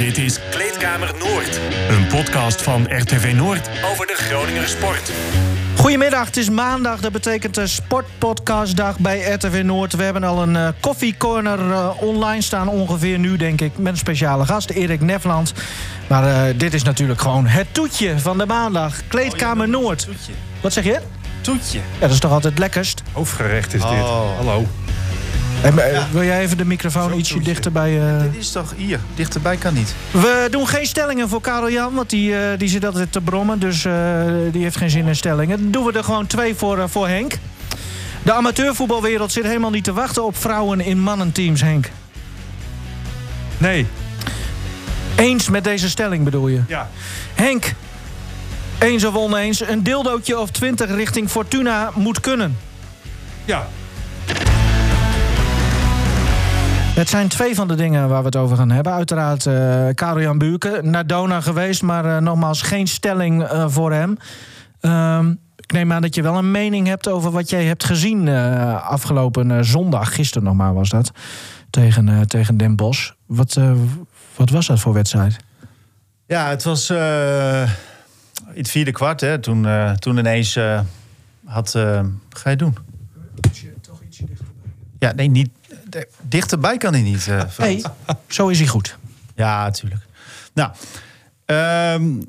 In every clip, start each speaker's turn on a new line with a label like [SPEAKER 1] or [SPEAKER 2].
[SPEAKER 1] Dit is Kleedkamer Noord. Een podcast van RTV Noord over de Groninger sport.
[SPEAKER 2] Goedemiddag, het is maandag. Dat betekent de sportpodcastdag bij RTV Noord. We hebben al een uh, koffiecorner uh, online staan, ongeveer nu denk ik... met een speciale gast, Erik Nefland. Maar uh, dit is natuurlijk gewoon het toetje van de maandag. Kleedkamer oh, Noord. Wat zeg je?
[SPEAKER 3] Toetje.
[SPEAKER 2] Ja, dat is toch altijd het lekkerst?
[SPEAKER 3] Hoofdgerecht is dit.
[SPEAKER 4] Oh.
[SPEAKER 3] Hallo.
[SPEAKER 2] Hey, ja. Wil jij even de microfoon ietsje dichterbij? Uh...
[SPEAKER 4] Dit is toch hier? Dichterbij kan niet.
[SPEAKER 2] We doen geen stellingen voor Karel Jan, want die, uh, die zit altijd te brommen. Dus uh, die heeft geen zin in stellingen. Dan doen we er gewoon twee voor, voor Henk. De amateurvoetbalwereld zit helemaal niet te wachten op vrouwen in mannenteams, Henk.
[SPEAKER 3] Nee.
[SPEAKER 2] Eens met deze stelling bedoel je?
[SPEAKER 3] Ja.
[SPEAKER 2] Henk, eens of oneens, een dildootje of 20 richting Fortuna moet kunnen.
[SPEAKER 3] Ja.
[SPEAKER 2] Het zijn twee van de dingen waar we het over gaan hebben. Uiteraard uh, Karel Jan Buurke, naar Dona geweest, maar uh, nogmaals geen stelling uh, voor hem. Um, ik neem aan dat je wel een mening hebt over wat jij hebt gezien afgelopen zondag. Gisteren nog maar was dat. Tegen, tegen Den Bosch. Wat, wat was dat voor wedstrijd?
[SPEAKER 4] Ja, het was in het vierde kwart. Hè, toen, toen ineens had... ga je doen?
[SPEAKER 2] Toch ietsje dichterbij.
[SPEAKER 4] Ja, nee, niet, dichterbij kan hij niet. Uh,
[SPEAKER 2] nee, zo is hij goed.
[SPEAKER 4] Ja, natuurlijk. Nou, um,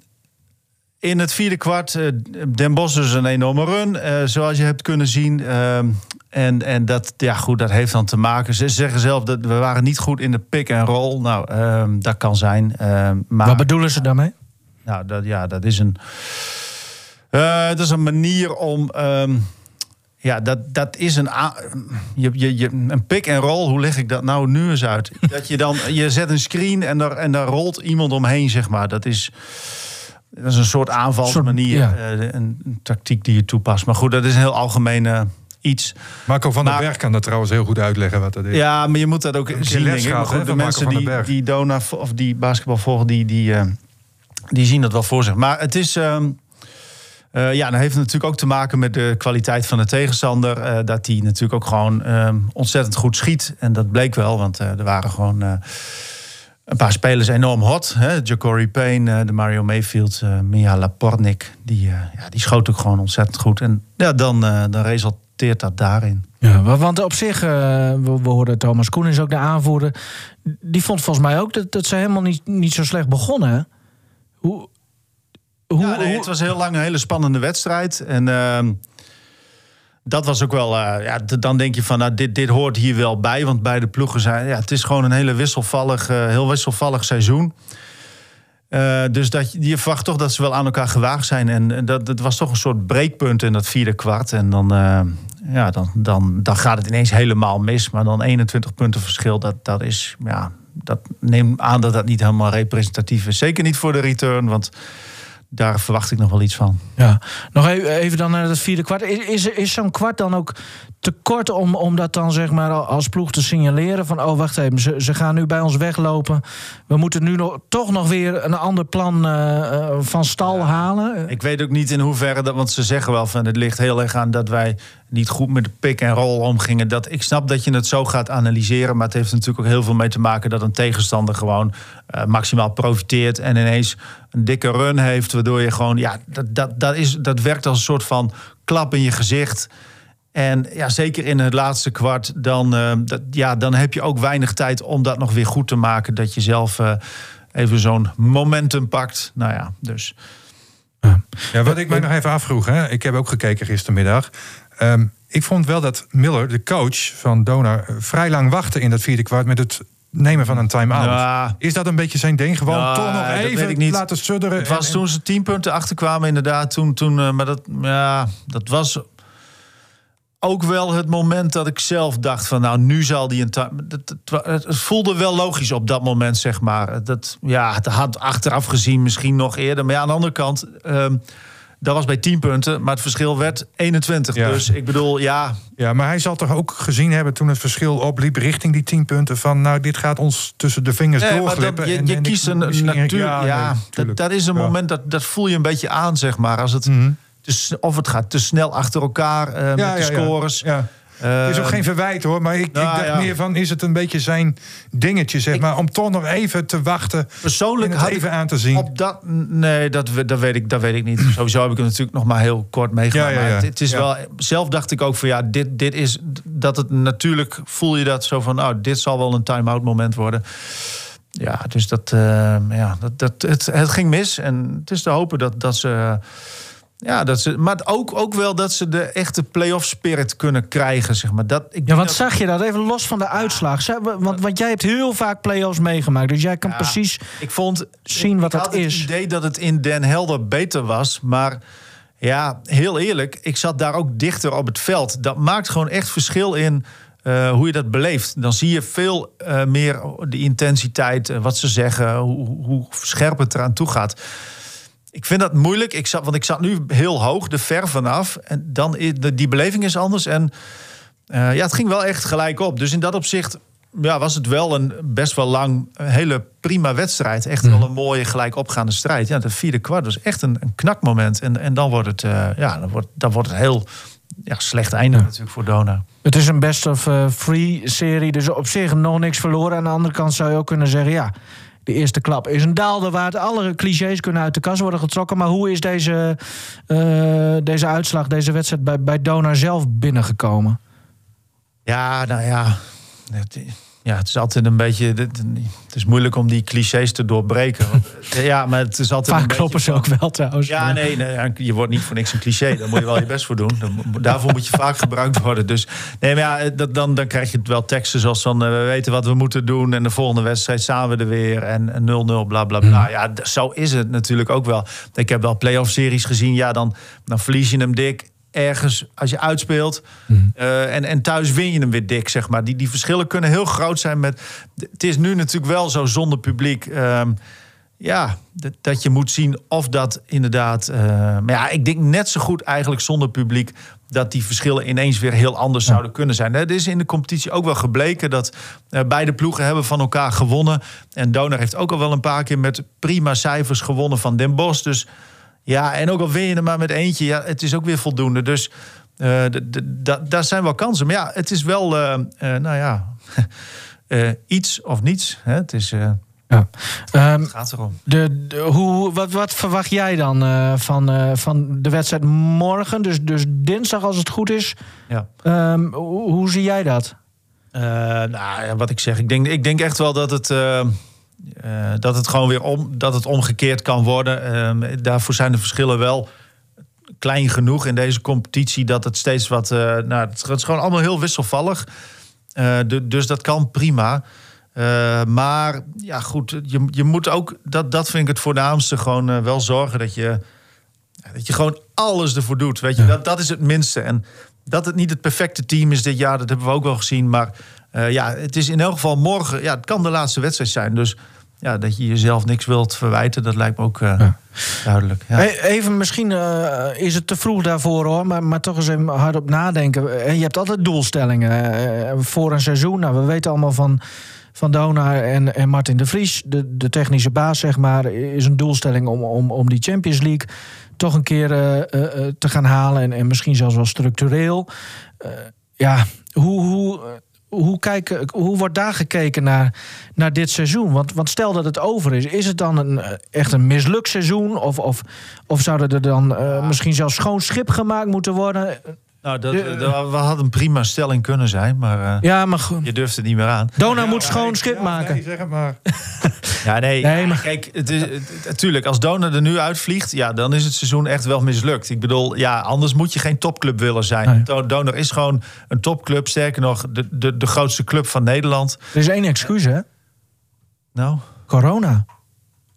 [SPEAKER 4] in het vierde kwart, uh, Den Bosch dus een enorme run, uh, zoals je hebt kunnen zien. Um, en, en dat, ja, goed, dat heeft dan te maken. Ze zeggen zelf dat we waren niet goed in de pick en roll. Nou, um, dat kan zijn. maar,
[SPEAKER 2] Wat bedoelen ze daarmee?
[SPEAKER 4] Nou, dat, ja, dat is een, dat is een manier om. Ja, dat, dat is een, je, je, je, een pick en roll. Hoe leg ik dat nou nu eens uit? Dat je dan, je zet een screen en daar, en daar rolt iemand omheen, zeg maar. Dat is, dat is een soort aanvalsmanier, ja. uh, een, een, tactiek die je toepast. Maar goed, dat is een heel algemeen uh, iets.
[SPEAKER 3] Marco van der Berg kan dat trouwens heel goed uitleggen wat dat is.
[SPEAKER 4] Ja, maar je moet dat ook
[SPEAKER 3] Een
[SPEAKER 4] zien. denk ik. Maar goed, de mensen die, die Dona of die basketbal volgen, die, die, uh, die zien dat wel voor zich. Maar het is. Uh, uh, ja, dat heeft natuurlijk ook te maken met de kwaliteit van de tegenstander. Uh, dat die natuurlijk ook gewoon uh, ontzettend goed schiet. En dat bleek wel, want eh, er waren gewoon een paar spelers enorm hot. Ja'Cory Payne, de Mario Mayfield, Mia Lapornik. Die, ja, die schoot ook gewoon ontzettend goed. En ja, dan, dan resulteert dat daarin.
[SPEAKER 2] Ja, want op zich, we, we hoorden Thomas Koen is ook de aanvoerder. Die vond volgens mij ook dat, dat ze helemaal niet, niet zo slecht begonnen. Hoe, hoe,
[SPEAKER 4] ja, nee, het was heel lang een hele spannende wedstrijd. En uh, dat was ook wel. Uh, ja, dan denk je van, nou, dit, dit hoort hier wel bij. Want beide ploegen zijn. Ja, het is gewoon een hele wisselvallig, uh, heel wisselvallig seizoen. Uh, dus dat, je verwacht toch dat ze wel aan elkaar gewaagd zijn. En, en dat, dat was toch een soort breekpunt in dat vierde kwart. En dan, ja, dan, dan, dan gaat het ineens helemaal mis. Maar dan 21 punten verschil, dat, dat is. Ja, dat neem aan dat dat niet helemaal representatief is. Zeker niet voor de return. Want daar verwacht ik nog wel iets van.
[SPEAKER 2] Ja, nog even dan naar het vierde kwart. Is, is, is zo'n kwart dan ook te kort om, om dat dan zeg maar als ploeg te signaleren? Van oh, wacht even, ze, ze gaan nu bij ons weglopen. We moeten nu nog, toch nog weer een ander plan uh, van stal ja, halen.
[SPEAKER 4] Ik weet ook niet in hoeverre dat, want ze zeggen wel van het ligt heel erg aan dat wij niet goed met de pick en roll omgingen. Dat, ik snap dat je het zo gaat analyseren, maar het heeft natuurlijk ook heel veel mee te maken dat een tegenstander gewoon uh, maximaal profiteert en ineens een dikke run heeft, waardoor je gewoon, ja, dat, dat, dat, is, dat werkt als een soort van klap in je gezicht. En ja, zeker in het laatste kwart, dan, uh, dat, ja, dan heb je ook weinig tijd om dat nog weer goed te maken. Dat je zelf uh, even zo'n momentum pakt. Nou ja, dus.
[SPEAKER 3] Ja, wat ik mij nog even afvroeg, hè, ik heb ook gekeken gistermiddag. Um, ik vond wel dat Miller, de coach van Donar, vrij lang wachtte in dat vierde kwart met het nemen van een time-out.
[SPEAKER 4] Ja.
[SPEAKER 3] Is dat een beetje zijn ding? Gewoon
[SPEAKER 4] Ja,
[SPEAKER 3] toch nog
[SPEAKER 4] dat weet ik
[SPEAKER 3] even
[SPEAKER 4] niet.
[SPEAKER 3] laten sudderen.
[SPEAKER 4] Het was
[SPEAKER 3] en-
[SPEAKER 4] toen ze tien punten achterkwamen, inderdaad. Toen, toen, uh, maar dat, ja, dat was ook wel het moment dat ik zelf dacht van... nou, nu zal die een... Het, voelde wel logisch op dat moment, zeg maar. Dat, ja, het had achteraf gezien misschien nog eerder. Maar ja, aan de andere kant... ehm, dat was bij 10 punten, maar het verschil werd 21.
[SPEAKER 3] Ja.
[SPEAKER 4] Dus ik bedoel, ja,
[SPEAKER 3] Ja, maar hij zal toch ook gezien hebben toen het verschil opliep richting die 10 punten. Van nou, dit gaat ons tussen de vingers
[SPEAKER 4] Nee, maar
[SPEAKER 3] doorglippen.
[SPEAKER 4] dat, je,
[SPEAKER 3] en-
[SPEAKER 4] je
[SPEAKER 3] en ik-
[SPEAKER 4] kiest een natuur. Ja,
[SPEAKER 3] nee,
[SPEAKER 4] dat, dat is een
[SPEAKER 3] Ja.
[SPEAKER 4] moment dat, dat voel je een beetje aan, zeg maar. Als het
[SPEAKER 3] Mhm.
[SPEAKER 4] Te s- of het gaat te snel achter elkaar eh,
[SPEAKER 3] Ja,
[SPEAKER 4] met de scores.
[SPEAKER 3] Ja. het is ook geen verwijt hoor, maar ik,
[SPEAKER 4] nou,
[SPEAKER 3] ik dacht
[SPEAKER 4] ja.
[SPEAKER 3] meer van... is het een beetje zijn dingetje, zeg maar... om toch nog even te wachten
[SPEAKER 4] Persoonlijk had
[SPEAKER 3] even aan te zien.
[SPEAKER 4] Op dat, nee, dat, we- dat, weet ik, dat weet ik niet. Sowieso heb ik het natuurlijk nog maar heel kort meegemaakt.
[SPEAKER 3] Ja, ja,
[SPEAKER 4] het, het is wel, zelf dacht ik ook van ja, dit, dit is dat het natuurlijk voel je dat zo van, nou, dit zal wel een time-out moment worden. Ja, dus dat, eh, ja, dat, dat het, het ging mis en het is te hopen dat, dat ze. Ja, dat ze, maar ook, ook wel dat ze de echte playoff spirit kunnen krijgen, zeg maar. Dat, ik
[SPEAKER 2] Ja,
[SPEAKER 4] dat-
[SPEAKER 2] zag je dat? Even los van de uitslag. Want, want jij hebt heel vaak play-offs meegemaakt. Dus jij kan
[SPEAKER 4] Ja.
[SPEAKER 2] precies...
[SPEAKER 4] Ik vond
[SPEAKER 2] zien wat
[SPEAKER 4] ik
[SPEAKER 2] dat is.
[SPEAKER 4] Het idee dat het in Den Helder beter was, maar ja, heel eerlijk, ik zat daar ook dichter op het veld. Dat maakt gewoon echt verschil in eh, hoe je dat beleeft. Dan zie je veel eh, meer de intensiteit, eh, wat ze zeggen, hoe, hoe scherp het eraan toe gaat. Ik vind dat moeilijk, ik zat, want ik zat nu heel hoog, er ver vanaf. En dan is de, die beleving is anders. En eh, ja, het ging wel echt gelijk op. Dus in dat opzicht ja, was het wel een best wel lang, een hele prima wedstrijd. Echt wel een mooie gelijk opgaande strijd. Ja, de vierde kwart was echt een, een knakmoment. En, en dan wordt het, eh, ja, dan wordt, dan wordt het heel ja, slecht einde natuurlijk voor Dona.
[SPEAKER 2] Het is een best of eh, free serie, dus op zich nog niks verloren. Aan de andere kant zou je ook kunnen zeggen, ja, de eerste klap is een daalderwaard. Alle clichés kunnen uit de kast worden getrokken. Maar hoe is deze, eh, deze uitslag, deze wedstrijd bij, bij Dona zelf binnengekomen?
[SPEAKER 4] Ja, nou ja. Ja, het is altijd een beetje. Het is moeilijk om die clichés te doorbreken. Ja, maar het is altijd.
[SPEAKER 2] Vaak kloppen ze ook wel trouwens.
[SPEAKER 4] Ja, nee, nee, je wordt niet voor niks een cliché. Daar moet je wel je best voor doen. Daarvoor moet je vaak gebruikt worden. Dus nee, maar ja, dat, dan, dan krijg je het wel teksten zoals van... eh, we weten wat we moeten doen en de volgende wedstrijd staan we er weer... en 0-0, bla, bla, bla. Ja, d- zo is het natuurlijk ook wel. Ik heb wel play-off series gezien. Ja, dan, dan verlies je hem dik ergens als je uitspeelt. Eh, en, en thuis win je hem weer dik, zeg maar. Die, die verschillen kunnen heel groot zijn. Met, het is nu natuurlijk wel zo zonder publiek... ehm, ja, dat, je moet zien of dat inderdaad. eh, maar ja, ik denk net zo goed eigenlijk zonder publiek. dat die verschillen ineens weer heel anders zouden kunnen zijn. Het is in de competitie ook wel gebleken dat eh, beide ploegen hebben van elkaar gewonnen. En Donar heeft ook al wel een paar keer met prima cijfers gewonnen van Den Bosch. Dus ja, en ook al win je er maar met eentje, ja, het is ook weer voldoende. Dus eh, daar zijn wel kansen. Maar ja, het is wel, eh, eh, nou ja, iets of niets. Hè? Het is,
[SPEAKER 2] Ja. Ehm,
[SPEAKER 4] het gaat erom.
[SPEAKER 2] de, de- hoe, wat, wat verwacht jij dan van, van de wedstrijd morgen? Dus, dus dinsdag als het goed is.
[SPEAKER 4] Ja.
[SPEAKER 2] Ehm, hoe, hoe zie jij dat?
[SPEAKER 4] Nou wat ik zeg, ik denk, ik denk echt wel dat het, eh, dat het gewoon weer om, dat het omgekeerd kan worden. Eh, daarvoor zijn de verschillen wel klein genoeg in deze competitie dat het steeds wat. eh, nou, het, is gewoon allemaal heel wisselvallig. Eh, du- dus dat kan prima. Maar ja, goed, je, je moet ook, dat, dat vind ik het voornaamste, gewoon wel zorgen dat je, dat je gewoon alles ervoor doet. Weet je, dat, dat is het minste. En dat het niet het perfecte team is dit jaar, dat hebben we ook wel gezien. Maar eh, ja, het is in elk geval morgen, ja, het kan de laatste wedstrijd zijn. Dus ja, dat je jezelf niks wilt verwijten, dat lijkt me ook eh, duidelijk. Ja.
[SPEAKER 2] Even, misschien eh, is het te vroeg daarvoor hoor, maar, maar toch eens even hardop nadenken. En je hebt altijd doelstellingen eh, voor een seizoen. Nou, we weten allemaal van, van Dona en, en Martin de Vries, de, de technische baas, zeg maar, is een doelstelling om, om, om die Champions League toch een keer eh, eh, eh, te gaan halen. En, en misschien zelfs wel structureel. Eh, ja, hoe. hoe hoe, kijken, hoe wordt daar gekeken naar, naar dit seizoen? Want, want stel dat het over is, is het dan een, eh, echt een mislukt seizoen? Of, of, of zouden er dan eh, misschien zelfs schoon schip gemaakt moeten worden?
[SPEAKER 4] Nou, dat,
[SPEAKER 2] De-
[SPEAKER 4] dat- we hadden een prima stelling kunnen zijn, maar eh,
[SPEAKER 2] Ja, maar goed.
[SPEAKER 4] je durft het niet meer aan.
[SPEAKER 2] Dona moet schoon schip
[SPEAKER 3] ja,
[SPEAKER 2] maken.
[SPEAKER 3] Nee, zeg het maar.
[SPEAKER 4] Ja, nee,
[SPEAKER 2] Nee, maar-
[SPEAKER 4] kijk, het is, het- natuurlijk, als Dona er nu uitvliegt, ja, dan is het seizoen echt wel mislukt. Ik bedoel, ja, anders moet je geen topclub willen zijn.
[SPEAKER 2] Nee.
[SPEAKER 4] Donor is gewoon een topclub, sterker nog, de, de, de grootste club van Nederland.
[SPEAKER 2] Er is één excuus, hè?
[SPEAKER 4] Nou,
[SPEAKER 2] Corona.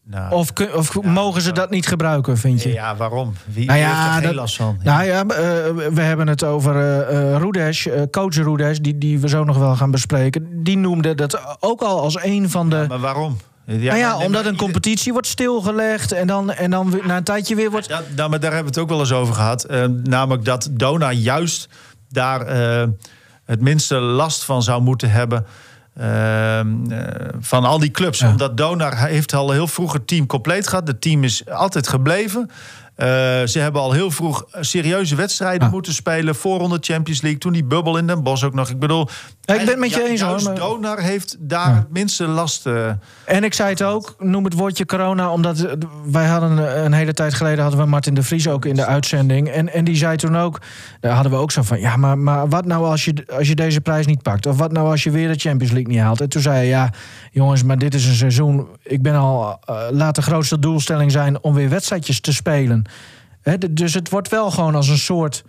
[SPEAKER 4] Nou
[SPEAKER 2] Of, of mogen ze dat niet gebruiken, vind je?
[SPEAKER 4] ja, waarom? Wie,
[SPEAKER 2] Nou ja,
[SPEAKER 4] heeft er geen last van?
[SPEAKER 2] Nou ja, eh, we hebben het over Rudesh, eh, coach Rudesh, die, die we zo nog wel gaan bespreken. Die noemde dat ook al als een van de.
[SPEAKER 4] maar waarom? Ja,
[SPEAKER 2] nou ja,
[SPEAKER 4] nee,
[SPEAKER 2] omdat een competitie wordt stilgelegd en dan, en dan na een tijdje weer wordt.
[SPEAKER 4] Ja, nou, maar daar hebben we het ook wel eens over gehad. Eh, namelijk dat Dona juist daar het minste last van zou moeten hebben. Eh, eh, van al die clubs.
[SPEAKER 2] Ja.
[SPEAKER 4] Omdat Dona heeft al heel vroeg het team compleet gehad. Het team is altijd gebleven. Uh, ze hebben al heel vroeg serieuze wedstrijden ah. moeten spelen. Voorronde Champions League. Toen die bubbel in Den Bosch ook nog. Ik bedoel...
[SPEAKER 2] ik ben met je eens
[SPEAKER 4] hoor. Maar... Donar heeft daar het minste last. Uh,
[SPEAKER 2] en ik zei het ook, noem het woordje corona. Omdat wij hadden een hele tijd geleden... hadden we Martin de Vries ook in de uitzending. En, en die zei toen ook... Daar hadden we ook zo van... Ja, maar, maar wat nou als je, als je deze prijs niet pakt? Of wat nou als je weer de Champions League niet haalt? En toen zei hij... Ja, jongens, maar dit is een seizoen. Ik ben al... Uh, laat de grootste doelstelling zijn om weer wedstrijdjes te spelen dus het wordt wel gewoon als een soort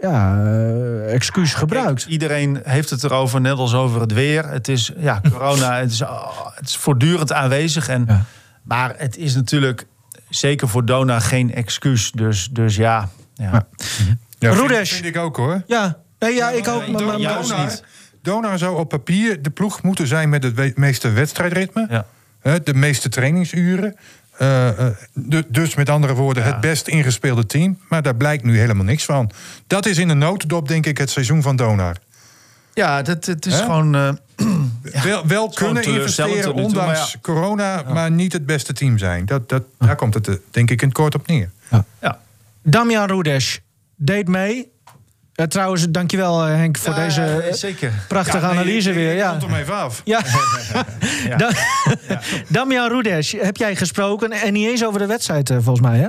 [SPEAKER 2] ja, uh, excuus gebruikt.
[SPEAKER 4] iedereen heeft het erover, net als over het weer. Het is, ja, corona, het is, oh, het is voortdurend aanwezig. En, Maar het is natuurlijk, zeker voor Dona, geen excuus. Dus, dus ja. ja.
[SPEAKER 3] ja. Roedes. Vind, ik ook hoor.
[SPEAKER 2] Ja, nee, ja ik ook.
[SPEAKER 3] Nee, Dona, Dona zou op papier de ploeg moeten zijn met het meeste wedstrijdritme. Ja. De meeste trainingsuren. Uh, dus met andere woorden, het best ingespeelde team. Maar daar blijkt nu helemaal niks van. Dat is in een notendop, denk ik, het seizoen van Donar.
[SPEAKER 4] Ja, dat, het is gewoon. Uh,
[SPEAKER 3] wel, wel kunnen investeren, ondanks corona, maar niet het beste team zijn. Dat, dat, Daar komt het, denk ik, in het kort op neer.
[SPEAKER 2] Ja. ja. Damian Rudes deed mee uh, trouwens, dankjewel uh, Henk voor deze uh, zeker. prachtige ja, analyse weer. Ja.
[SPEAKER 3] Komt hem even af.
[SPEAKER 2] Ja. ja. Damian Rudes, heb jij gesproken en niet eens over de wedstrijd volgens mij, hè?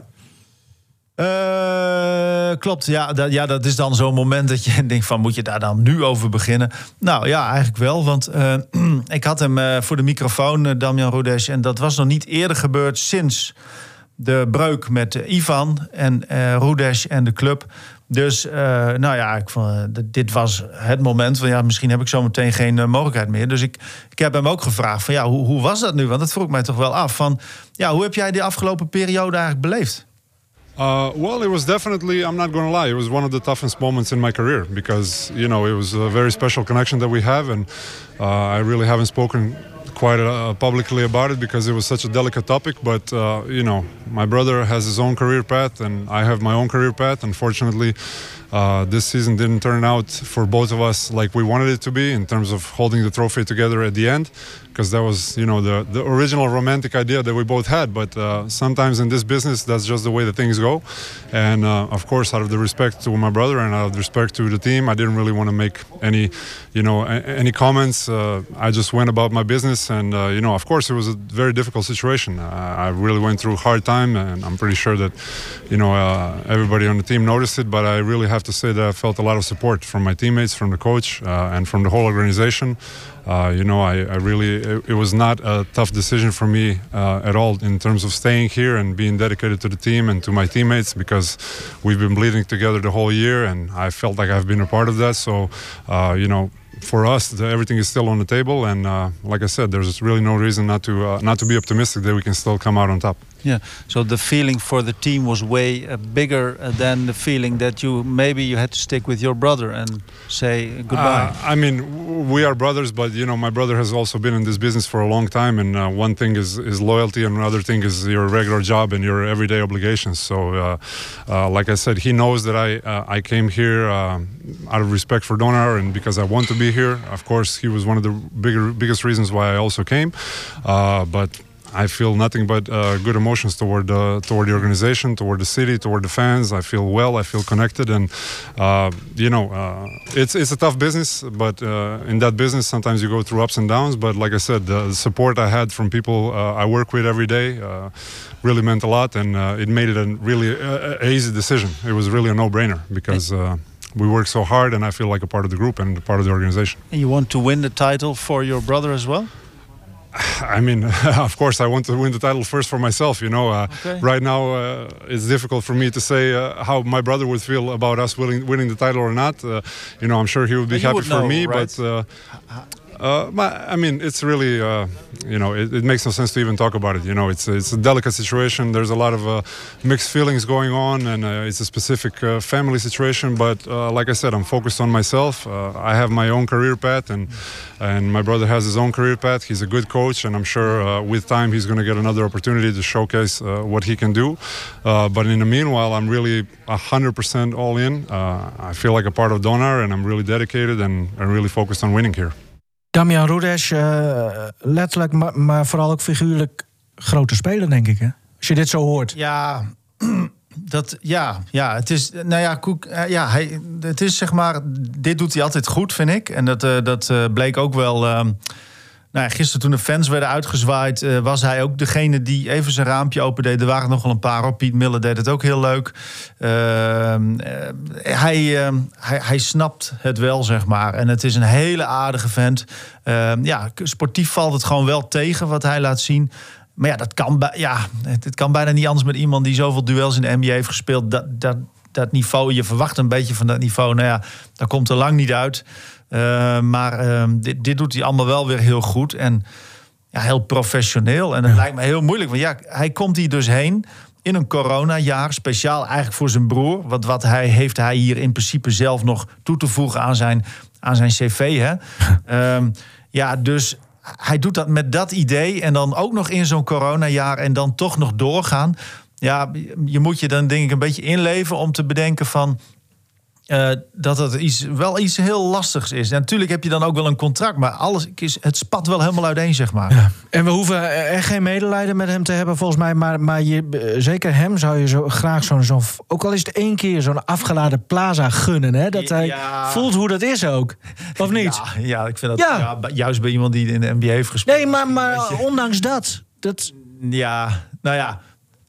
[SPEAKER 4] klopt, ja dat, ja, dat is dan zo'n moment dat je denkt van... moet je daar dan nu over beginnen? Nou ja, eigenlijk wel, want ik had hem voor de microfoon, Damian Rudes... en dat was nog niet eerder gebeurd sinds de breuk met Ivan en Rudes en de club... Dus uh, nou ja, ik vond, uh, dit was het moment van ja, misschien heb ik zo meteen geen uh, mogelijkheid meer. Dus ik, ik heb hem ook gevraagd van ja, hoe, hoe was dat nu? Want dat vroeg mij toch wel af. Van ja, hoe heb jij die afgelopen periode eigenlijk beleefd?
[SPEAKER 5] Uh, well, it was definitely, I'm not going to lie, it was one of the toughest moments in my career because, you know, it was a very special connection that we have. And uh, I really haven't spoken quite uh, publicly about it because it was such a delicate topic. But uh, you know, my brother has his own career path, and I have my own career path. Unfortunately, uh, this season didn't turn out for both of us like we wanted it to be in terms of holding the trophy together at the end because that was you know the, the original romantic idea that we both had. But uh, sometimes in this business that's just the way that things go. And uh, of course out of the respect to my brother and out of the respect to the team i didn't really want to make any you know any comments. Uh, i just went about my business and uh, you know of course it was a very difficult situation. I really went through a hard time and i'm pretty sure that you know uh, everybody on the team noticed it but i really have to say that i felt a lot of support from my teammates from the coach uh, and from the whole organization uh, you know, I, I really, it, it, was not a tough decision for me uh, at all in terms of staying here and being dedicated to the team and to my teammates because we've been bleeding together the whole year and I felt like I've been a part of that. So, uh, you know, for us, everything is still on the table, and uh, like I said, there's really no reason not to uh, not to be optimistic that we can still come out on top.
[SPEAKER 4] Yeah. So the feeling for the team was way uh, bigger uh, than the feeling that you maybe you had to stick with your brother and say goodbye.
[SPEAKER 5] Uh, I mean, we are brothers, but you know, my brother has also been in this business for a long time, and uh, one thing is is loyalty, and another thing is your regular job and your everyday obligations. So, uh, uh, like I said, he knows that I I came here out of respect for Donar and because I want to be here. Of course, he was one of the bigger biggest reasons why I also came, but I feel nothing but uh, good emotions toward toward the organization, toward the city, toward the fans. I feel well. I feel connected, and uh, you know, uh, it's it's a tough business. But uh, in that business, sometimes you go through ups and downs. But like I said, the support I had from people uh, I work with every day really meant a lot, and it made it a really easy decision. It was really a no-brainer because. we work so hard, and I feel like a part of the group and part of the organization.
[SPEAKER 4] And you want to win the title for your brother as well?
[SPEAKER 5] I mean, of course, I want to win the title first for myself. You know, uh, okay. right now uh, it's difficult for me to say uh, how my brother would feel about us winning, winning the title or not. Uh, you know, I'm sure he would be happy would for know, me, right? but uh, I mean, it's really, uh, you know, it, it, makes no sense to even talk about it. You know, it's it's a delicate situation. There's a lot of uh, mixed feelings going on, and uh, it's a specific uh, family situation. But like I said, I'm focused on myself. I have my own career path, and and my brother has his own career path. He's a good coach, and I'm sure with time he's going to get another opportunity to showcase what he can do. but in the meanwhile, I'm really 100% all in. I feel like a part of Donar, and I'm really dedicated and, and really focused on winning here.
[SPEAKER 2] Damian Rudes, uh, letterlijk, maar, maar, vooral ook figuurlijk grote speler, denk ik. Hè? Als je dit zo hoort.
[SPEAKER 4] Ja, dat, ja, ja, het is, nou ja, Koek, eh, ja, hij, het is zeg maar, dit doet hij altijd goed, vind ik. En dat, uh, dat bleek ook wel. Uh, nou gisteren toen de fans werden uitgezwaaid, uh, was hij ook degene die even zijn raampje opende. Er waren nogal een paar op. Piet Miller deed het ook heel leuk. Ehm, hij, ehm, hij, hij snapt het wel, zeg maar. En het is een hele aardige vent. Ehm, ja, sportief valt het gewoon wel tegen wat hij laat zien. Maar ja, dat kan, ja, het kan bijna niet anders met iemand die zoveel duels in de NBA heeft gespeeld. Dat, dat, dat niveau, je verwacht een beetje van dat niveau. Nou ja, daar komt er lang niet uit. Uh, maar uh, dit, dit doet hij allemaal wel weer heel goed. En ja, heel professioneel. En ja. lijkt me heel moeilijk. Want ja, hij komt hier dus heen in een coronajaar. Speciaal eigenlijk voor zijn broer. Want wat hij heeft hij hier in principe zelf nog toe te voegen aan zijn, aan zijn cv. Hè? um, ja, dus hij doet dat met dat idee en dan ook nog in zo'n coronajaar en dan toch nog doorgaan. Ja, je moet je dan denk ik een beetje inleven om te bedenken van. Uh, dat het iets, wel iets heel lastigs is. En natuurlijk heb je dan ook wel een contract, maar alles is, het spat wel helemaal uiteen, zeg maar. Ja.
[SPEAKER 2] En we hoeven echt geen medelijden met hem te hebben, volgens mij. Maar, maar je, zeker hem zou je zo graag zo'n, zo ook al is het één keer zo'n afgeladen plaza gunnen. Hè? Dat hij ja. voelt hoe dat is ook. Of niet?
[SPEAKER 4] Ja, ja ik vind dat ja. juist bij iemand die in de NBA heeft gespeeld.
[SPEAKER 2] Nee, maar, maar ondanks dat, dat.
[SPEAKER 4] Ja, nou ja.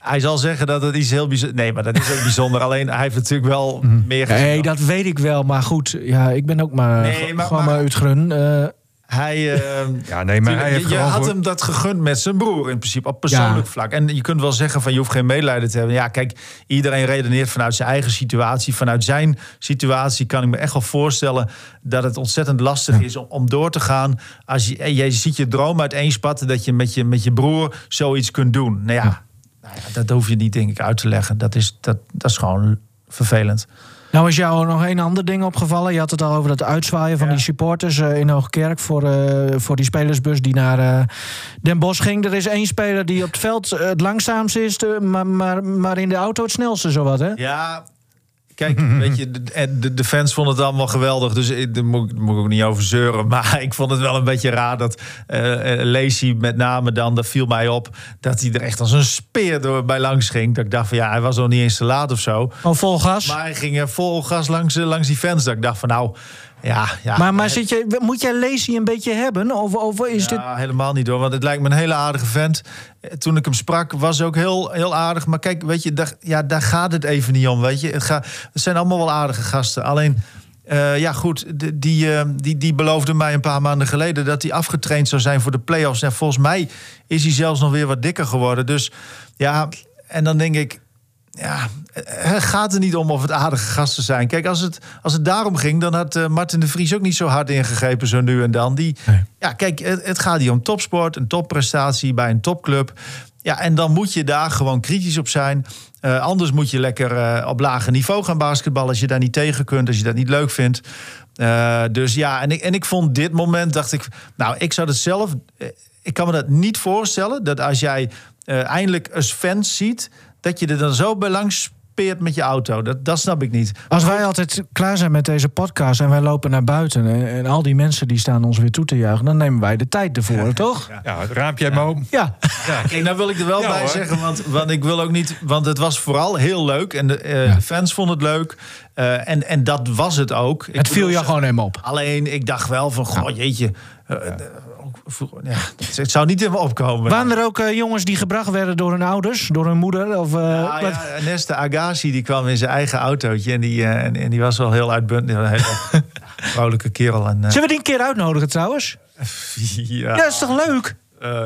[SPEAKER 4] Hij zal zeggen dat het iets heel bijzonder... Nee, maar dat is ook bijzonder. Alleen hij heeft natuurlijk wel meer gezien.
[SPEAKER 2] Nee, dat weet ik wel. Maar goed, ja, ik ben ook maar, nee, maar gewoon maar. Uh,
[SPEAKER 4] hij, uh,
[SPEAKER 3] ja, nee, maar hij heeft
[SPEAKER 4] je, je had hem dat gegund met zijn broer in principe op persoonlijk ja. vlak. En je kunt wel zeggen van je hoeft geen medelijden te hebben. Ja, kijk, iedereen redeneert vanuit zijn eigen situatie. Vanuit zijn situatie kan ik me echt wel voorstellen dat het ontzettend lastig ja. is om, om, door te gaan. Als je, je ziet je droom uiteenspatten dat je met je, met je broer zoiets kunt doen. Nou ja. ja. Nou ja, dat hoef je niet, denk ik, uit te leggen. Dat is, dat, dat is gewoon vervelend.
[SPEAKER 2] Nou is jou nog een ander ding opgevallen. Je had het al over dat uitzwaaien van ja. die supporters uh, in Hoogkerk... Voor, uh, voor die spelersbus die naar uh, Den Bosch ging. Er is één speler die op het veld het langzaamst is... maar, maar, maar in de auto het snelste, zowat, hè?
[SPEAKER 4] Ja, Kijk, weet je, de, de, fans vonden het allemaal geweldig. Dus daar moet, moet ik ook niet over zeuren. Maar ik vond het wel een beetje raar dat uh, Lacey met name dan... dat viel mij op dat hij er echt als een speer door bij langs ging. Dat ik dacht van ja, hij was nog niet eens te laat of zo.
[SPEAKER 2] Oh, vol gas?
[SPEAKER 4] Maar hij ging vol gas langs, langs die fans. Dat ik dacht van nou... Ja, ja.
[SPEAKER 2] Maar, maar zit je, moet jij Lacey een beetje hebben? Of, of is
[SPEAKER 4] ja, dit... helemaal niet hoor. Want het lijkt me een hele aardige vent. Toen ik hem sprak, was ook heel, heel aardig. Maar kijk, weet je, daar, ja, daar gaat het even niet om. Weet je, het, gaat, het zijn allemaal wel aardige gasten. Alleen. Uh, ja, goed, die, die, uh, die, die beloofde mij een paar maanden geleden dat hij afgetraind zou zijn voor de play-offs. En volgens mij is hij zelfs nog weer wat dikker geworden. Dus ja, en dan denk ik, ja, het gaat er niet om of het aardige gasten zijn. Kijk, als het, als het daarom ging, dan had uh, Martin de Vries ook niet zo hard ingegrepen, zo nu en dan. Die, nee. Ja, kijk, het, het, gaat hier om topsport, een topprestatie bij een topclub. Ja, en dan moet je daar gewoon kritisch op zijn. Uh, anders moet je lekker uh, op lager niveau gaan basketballen als je daar niet tegen kunt, als je dat niet leuk vindt. Dus ja, en ik, en ik vond dit moment, dacht ik, nou, ik zou het zelf, ik kan me dat niet voorstellen, dat als jij eindelijk als fans ziet dat je er dan zo bij langs speert met je auto. Dat, dat snap ik niet.
[SPEAKER 2] Als wij altijd klaar zijn met deze podcast en wij lopen naar buiten... en, en al die mensen die staan ons weer toe te juichen... dan nemen wij de tijd ervoor, ja, toch?
[SPEAKER 3] Ja, ja raampje ja.
[SPEAKER 2] Ja.
[SPEAKER 4] ja. Kijk, nou wil ik er wel bij hoor. zeggen, want, want ik wil ook niet... want het was vooral heel leuk en de, uh, de fans vonden het leuk... Uh, en, en dat was het ook.
[SPEAKER 2] Het viel je gewoon helemaal op.
[SPEAKER 4] Alleen, ik dacht wel van, goh, jeetje... Uh, ja, het zou niet in me opkomen.
[SPEAKER 2] Waren er ook uh, jongens die gebracht werden door hun ouders, door hun moeder? Of, uh,
[SPEAKER 4] ja, ja, Nesta Agassi die kwam in zijn eigen autootje en die, uh, en, en, die was wel heel uitbundig. Een hele vrolijke kerel. En,
[SPEAKER 2] Zullen we die een keer uitnodigen trouwens?
[SPEAKER 4] ja.
[SPEAKER 2] ja, is toch leuk?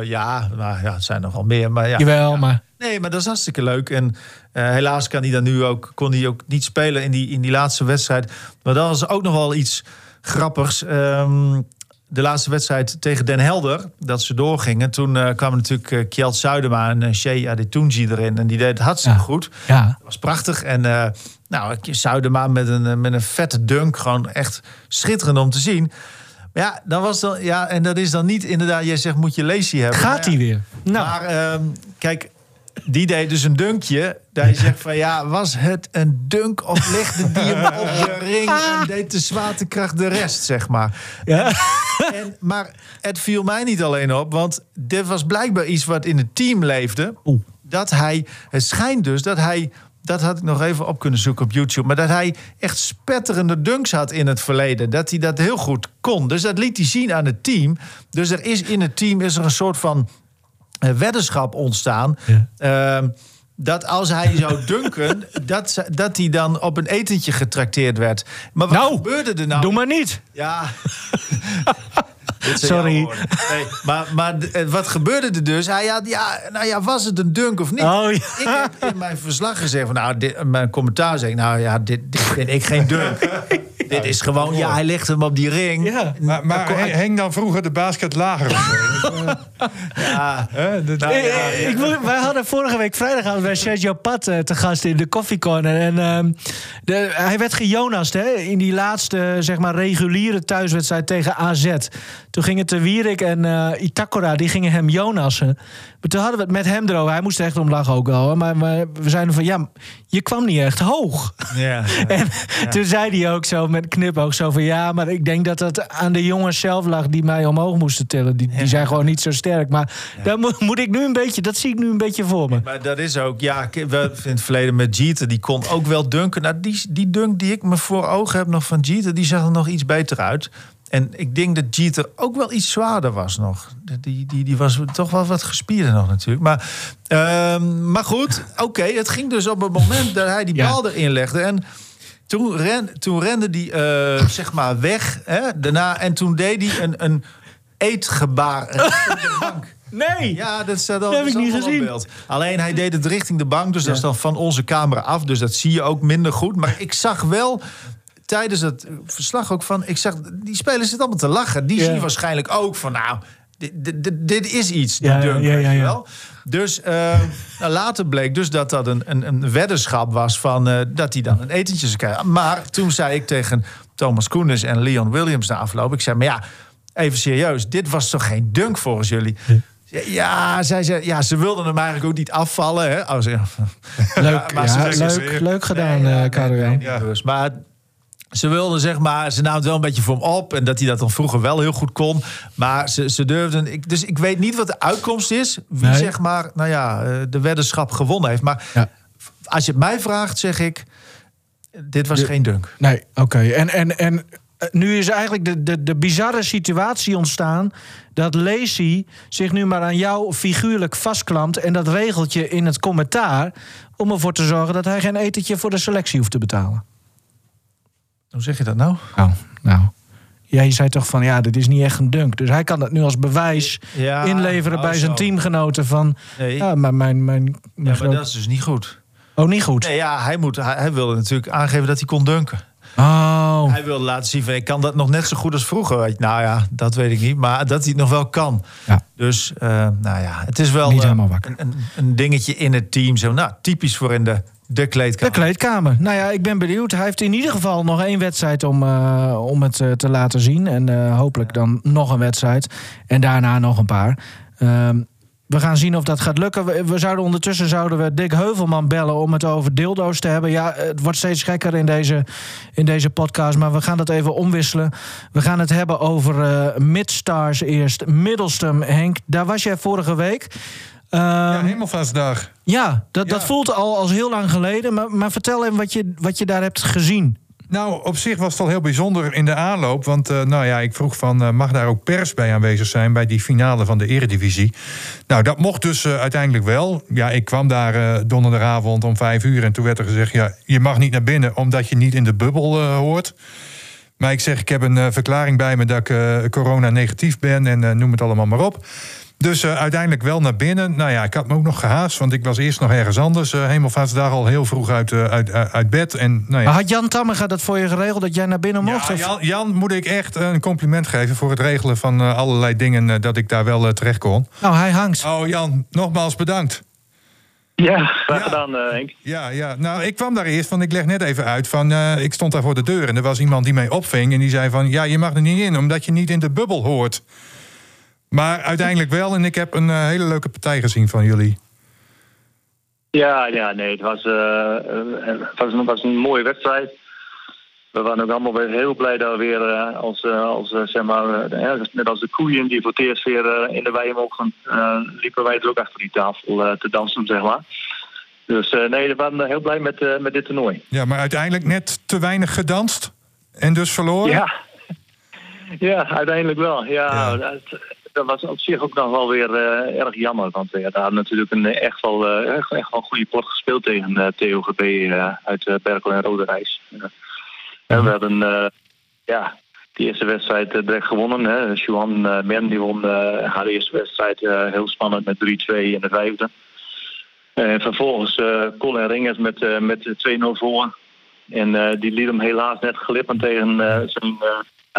[SPEAKER 4] ja, maar ja, het zijn nogal meer. Maar ja,
[SPEAKER 2] Jawel,
[SPEAKER 4] ja.
[SPEAKER 2] maar...
[SPEAKER 4] Nee, maar dat is hartstikke leuk. En helaas kan hij dan nu ook, kon hij ook niet spelen in die, in die laatste wedstrijd. Maar dan was ook nog wel iets grappigs. Um, de laatste wedstrijd tegen Den Helder, dat ze doorgingen. Toen uh, kwamen natuurlijk uh, Kjeld Zuidema en uh, Shea Adetunji erin. En die deed het hartstikke
[SPEAKER 2] ja.
[SPEAKER 4] goed.
[SPEAKER 2] Ja.
[SPEAKER 4] Dat was prachtig. En uh, nou, Zuidema met een, met een vette dunk. Gewoon echt schitterend om te zien. Maar ja, dan was dan, ja, en dat is dan niet inderdaad... Jij zegt, moet je Lacey hebben.
[SPEAKER 2] Gaat hij weer?
[SPEAKER 4] Nou. Maar kijk, die deed dus een dunkje. Daar je zegt van ja, was het een dunk of legde die hem op de ring en deed de zwaartekracht de rest, zeg maar.
[SPEAKER 2] Ja.
[SPEAKER 4] En, maar het viel mij niet alleen op, want dit was blijkbaar iets wat in het team leefde.
[SPEAKER 2] Oeh.
[SPEAKER 4] Dat hij, het schijnt dus dat hij dat had ik nog even op kunnen zoeken op YouTube. Maar dat hij echt spetterende dunks had in het verleden. Dat hij dat heel goed kon. Dus dat liet hij zien aan het team. Dus er is in het team is er een soort van uh, weddenschap ontstaan. Ehm, dat als hij zou dunken, dat, dat hij dan op een etentje getrakteerd werd. Maar wat
[SPEAKER 2] nou,
[SPEAKER 4] gebeurde er nou?
[SPEAKER 2] Doe maar niet.
[SPEAKER 4] Ja.
[SPEAKER 2] Sorry.
[SPEAKER 4] Nee, maar, maar eh, wat gebeurde er dus? Hij had, ja, nou ja, was het een dunk of niet?
[SPEAKER 2] Oh, ja.
[SPEAKER 4] Ik heb in mijn verslag gezegd van, nou, dit, mijn commentaar zei, nou ja, dit, dit vind ik geen dunk. dit is gewoon, ja, hij legt hem op die ring.
[SPEAKER 3] Ja. Maar, maar hing dan vroeger de basket lager?
[SPEAKER 4] ja.
[SPEAKER 2] Nou, ja, ik, wij hadden vorige week vrijdag bij Sergio Pat uh, te gast in de koffiecorner. En uh, de, hij werd gejonast hè, in die laatste zeg maar, reguliere thuiswedstrijd tegen AZ. Toen gingen Te Wierik en uh, Itakura, die gingen hem Jonassen. Maar toen hadden we het met hem erover. Hij moest echt om lachen ook wel. Maar, maar, we zeiden van, ja, je kwam niet echt hoog.
[SPEAKER 4] Ja,
[SPEAKER 2] en toen zei hij ook zo met knipoog zo van... ja, maar ik denk dat het aan de jongens zelf lag... die mij omhoog moesten tillen. Die, die zijn gewoon niet zo sterk. Maar daar moet, moet, ik nu een beetje... dat zie ik nu een beetje voor me.
[SPEAKER 4] Maar dat is ook... Ja, we in het verleden met Jeter... die kon ook wel dunken. Nou, die, die dunk die ik me voor ogen heb nog van Jeter... die zag er nog iets beter uit. En ik denk dat Jeter ook wel iets zwaarder was nog. Die, die, die was toch wel wat gespierder nog natuurlijk. Maar, uh, maar goed, oké. het ging dus op het moment dat hij die bal erin legde. En toen, ren, toen rende hij uh, zeg maar weg. Hè, daarna, en toen deed hij een, een eetgebaar de bank.
[SPEAKER 2] Nee,
[SPEAKER 4] ja, dat staat al.
[SPEAKER 2] Dat heb ik niet gezien.
[SPEAKER 4] Beeld. Alleen hij deed het richting de bank, dus ja. dat is dan van onze camera af. Dus dat zie je ook minder goed. Maar ik zag wel tijdens het verslag ook van... Ik zeg, die spelers zitten allemaal te lachen. Die zien waarschijnlijk ook van, nou, dit, dit, dit is iets.
[SPEAKER 2] Ja,
[SPEAKER 4] dunk,
[SPEAKER 2] ja, ja, ja,
[SPEAKER 4] wel. Dus uh, nou, later bleek dus dat dat een, een, een weddenschap was... van uh, dat hij dan een etentje zou krijgen. Maar toen zei ik tegen Thomas Koenis en Leon Williams na afloop... ik zei, maar ja, even serieus, dit was toch geen dunk volgens jullie... Ja, zij ze, ja, ze wilden hem eigenlijk ook niet afvallen. Hè? Oh, ze,
[SPEAKER 2] leuk, maar ja, leuk, leuk gedaan, nee, uh,
[SPEAKER 4] dus, maar ze wilden zeg maar, ze namen het wel een beetje voor hem op. En dat hij dat dan vroeger wel heel goed kon. Maar ze, ze durfden. Ik, dus ik weet niet wat de uitkomst is. Wie nee. zeg maar, nou ja, de weddenschap gewonnen heeft. Maar ja. als je het mij vraagt, zeg ik. Dit was
[SPEAKER 2] de,
[SPEAKER 4] geen dunk.
[SPEAKER 2] Nee, oké. Okay. En, en, en nu is eigenlijk de, de, de bizarre situatie ontstaan. dat Lacey zich nu maar aan jou figuurlijk vastklampt. en dat regelt je in het commentaar. om ervoor te zorgen dat hij geen etentje voor de selectie hoeft te betalen.
[SPEAKER 4] Hoe zeg je dat nou?
[SPEAKER 2] Nou, nou. Jij zei toch van ja, dit is niet echt een dunk. Dus hij kan het nu als bewijs ja, inleveren bij zijn zo. teamgenoten van.
[SPEAKER 4] Nee.
[SPEAKER 2] Ja, maar mijn. mijn, mijn
[SPEAKER 4] ja, maar
[SPEAKER 2] groot...
[SPEAKER 4] dat is dus niet goed.
[SPEAKER 2] Oh, niet goed.
[SPEAKER 4] Nee, ja, hij, moet, hij, hij wilde natuurlijk aangeven dat hij kon dunken.
[SPEAKER 2] Oh.
[SPEAKER 4] Hij wilde laten zien van ik kan dat nog net zo goed als vroeger. Nou ja, dat weet ik niet. Maar dat hij het nog wel kan.
[SPEAKER 2] Ja.
[SPEAKER 4] Dus uh, nou ja, het is wel
[SPEAKER 2] niet
[SPEAKER 4] uh,
[SPEAKER 2] helemaal wakker.
[SPEAKER 4] Een, een, dingetje in het team. Zo, nou, typisch voor in de de kleedkamer.
[SPEAKER 2] De kleedkamer. Nou ja, ik ben benieuwd. Hij heeft in ieder geval nog één wedstrijd om, uh, om het uh, te laten zien. En uh, hopelijk dan nog een wedstrijd. En daarna nog een paar. Ehm, we gaan zien of dat gaat lukken. We, zouden ondertussen zouden we Dick Heuvelman bellen om het over dildo's te hebben. Ja, het wordt steeds gekker in deze, in deze podcast, maar we gaan dat even omwisselen. We gaan het hebben over Midstars eerst. Middelstum, Henk, daar was jij vorige week.
[SPEAKER 3] Ja, Hemelvaartsdag.
[SPEAKER 2] Ja, dat, ja. dat voelt al als heel lang geleden. Maar, maar vertel even wat je, wat je daar hebt gezien.
[SPEAKER 3] Nou, op zich was het al heel bijzonder in de aanloop. Want uh, nou ja, ik vroeg van, uh, mag daar ook pers bij aanwezig zijn... bij die finale van de eredivisie? Nou, dat mocht dus uh, uiteindelijk wel. Ja, ik kwam daar donderdagavond om vijf uur... en toen werd er gezegd, ja, je mag niet naar binnen... omdat je niet in de bubbel hoort. Maar ik zeg, ik heb een verklaring bij me... dat ik corona-negatief ben en noem het allemaal maar op... Dus uh, uiteindelijk wel naar binnen. Nou ja, ik had me ook nog gehaast, want ik was eerst nog ergens anders. Uh, Hemelvaartsdag al heel vroeg uit, uh, uit, uit bed. En, nou ja.
[SPEAKER 2] Maar had Jan Tammega dat voor je geregeld, dat jij naar binnen mocht?
[SPEAKER 3] Ja, Jan, Jan, moet ik echt een compliment geven voor het regelen van allerlei dingen... dat ik daar wel terecht kon.
[SPEAKER 2] Nou, hij hangt.
[SPEAKER 3] Oh Jan, nogmaals bedankt.
[SPEAKER 6] Ja, graag gedaan, ja. Henk.
[SPEAKER 3] Ja, ja, nou, ik kwam daar eerst, want ik leg net even uit van... ik stond daar voor de deur en er was iemand die mij opving... en die zei van, ja, je mag er niet in, omdat je niet in de bubbel hoort... Maar uiteindelijk wel. En ik heb een uh, hele leuke partij gezien van jullie.
[SPEAKER 6] Ja, ja nee, het was, uh, het was, het was een mooie wedstrijd. We waren ook allemaal weer heel blij dat we weer uh, als, als zeg maar, net als de koeien die voor het eerst weer in de wei mogen, liepen wij er ook achter die tafel te dansen, zeg maar. Dus nee, we waren heel blij met, met dit toernooi.
[SPEAKER 3] Ja, maar uiteindelijk net te weinig gedanst en dus verloren?
[SPEAKER 6] Ja, ja uiteindelijk wel. Ja, Dat, dat, was op zich ook nog wel weer erg jammer. Want we hadden natuurlijk een echt wel, echt, echt wel goede pot gespeeld tegen TOGB uit Berkel en Rode Reis. En we hebben ja, die eerste wedstrijd direct gewonnen. Hè. Uh, Men die won haar eerste wedstrijd heel spannend met 3-2 in de vijfde. En vervolgens Colin Ringers met, met 2-0 voor. En die liet hem helaas net glippen tegen zijn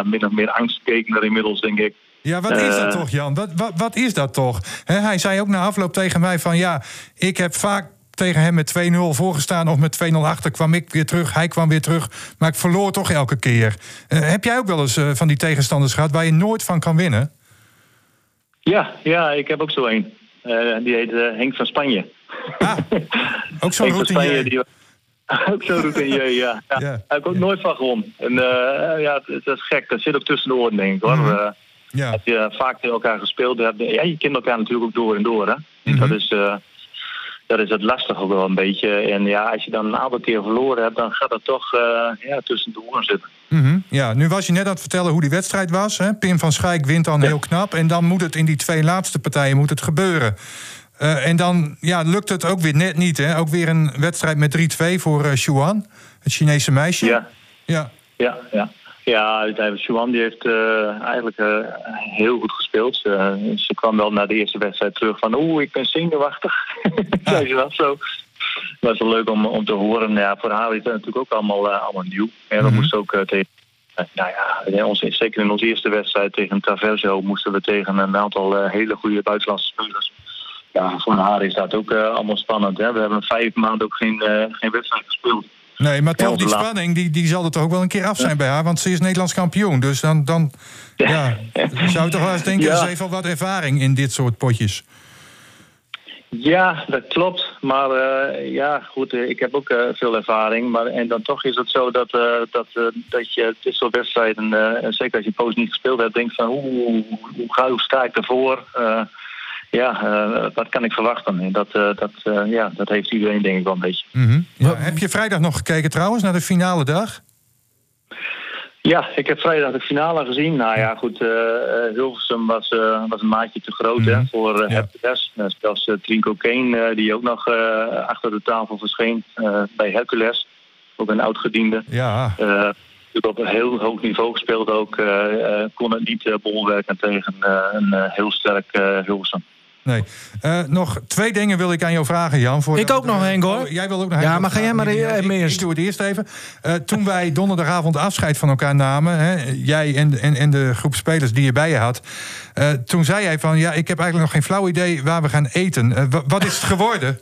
[SPEAKER 6] min of meer angstkekener inmiddels, denk ik.
[SPEAKER 3] Ja, wat is dat toch, Jan? Wat, wat, wat is dat toch? hij zei ook na afloop tegen mij van... ja, ik heb vaak tegen hem met 2-0 voorgestaan of met 2-0 achter kwam ik weer terug. Hij kwam weer terug. Maar ik verloor toch elke keer. Uh, heb jij ook wel eens uh, van die tegenstanders gehad waar je nooit van kan winnen?
[SPEAKER 6] Ja, ja ik heb ook zo een. Uh, die heet Henk van Spanje.
[SPEAKER 3] Ah, ook zo'n routinier.
[SPEAKER 6] Ook zo'n routinier, ja. ja. ja. Daar heb ik ook nooit van gewonnen. En ja, dat is gek. Dat zit ook tussen de oren, denk ik. Hoor. Mm -hmm. Ja. Als je vaak tegen elkaar gespeeld hebt. Ja, je kent elkaar natuurlijk ook door en door. Hè? Mm -hmm. Dat is dat is het lastig ook wel een beetje. En ja, als je dan een aantal keer verloren hebt, dan gaat dat toch uh, ja, tussen de oren zitten.
[SPEAKER 3] Mm -hmm. Ja, nu was je net aan het vertellen hoe die wedstrijd was. Hè? Pim van Schijk wint dan heel knap. En dan moet het in die twee laatste partijen moet het gebeuren. Uh, en dan ja, lukt het ook weer net niet. Hè? Ook weer een wedstrijd met 3-2 voor uh, Xuan, het Chinese meisje.
[SPEAKER 6] Ja, ja, ja. ja. Ja, Xuan die heeft uh, eigenlijk uh, heel goed gespeeld. Uh, ze kwam wel na de eerste wedstrijd terug van... oeh, ik ben zenuwachtig. Ze dat zo. Was wel leuk om, om te horen. Ja, voor haar is dat natuurlijk ook allemaal, allemaal nieuw. En we mm -hmm. moesten ook tegen... nou ja, zeker in onze eerste wedstrijd tegen Traverso... moesten we tegen een aantal hele goede buitenlandse spelers. Ja, voor haar is dat ook allemaal spannend. Hè? We hebben vijf maanden ook geen, geen wedstrijd gespeeld.
[SPEAKER 3] Nee, maar toch, die spanning die, die zal er toch ook wel een keer af zijn bij haar. Want ze is Nederlands kampioen. Dus dan, dan ja. zou je toch wel eens denken... Ja. ze heeft wel wat ervaring in dit soort potjes.
[SPEAKER 6] Ja, dat klopt. Maar uh, ja, goed, ik heb ook uh, veel ervaring. Maar, en dan toch is het zo dat, uh, dat, dat je dit soort wedstrijden... zeker als je poos niet gespeeld hebt... denkt van, hoe, hoe, hoe, hoe sta ik ervoor ja, uh, wat kan ik verwachten? En dat, uh, dat, uh, ja, dat heeft iedereen denk ik wel een beetje.
[SPEAKER 3] Mm -hmm. ja, heb je vrijdag nog gekeken trouwens, naar de finale dag?
[SPEAKER 6] Ja, ik heb vrijdag de finale gezien. Nou ja, goed, Hilversum was, was een maatje te groot mm -hmm. hè, voor uh, ja. Hercules. Net zoals Trinko Kane, die ook nog achter de tafel verscheen bij Hercules. Ook een oud-gediende.
[SPEAKER 3] Ja
[SPEAKER 6] op een heel hoog niveau gespeeld ook. kon het niet bolwerken tegen een heel sterk Hilversum.
[SPEAKER 3] Nee. Uh, nog twee dingen wil ik aan jou vragen, Jan. Voor
[SPEAKER 2] ik ook nog, Henk, hoor.
[SPEAKER 3] Oh, jij wil ook nog
[SPEAKER 2] Ja, maar ga jij maar eerst. Ik,
[SPEAKER 3] ik doe het eerst even. Uh, toen wij donderdagavond afscheid van elkaar namen... Hè, jij en, en, en de groep spelers die je bij je had... Uh, toen zei jij van... ja, ik heb eigenlijk nog geen flauw idee waar we gaan eten. wat is het geworden?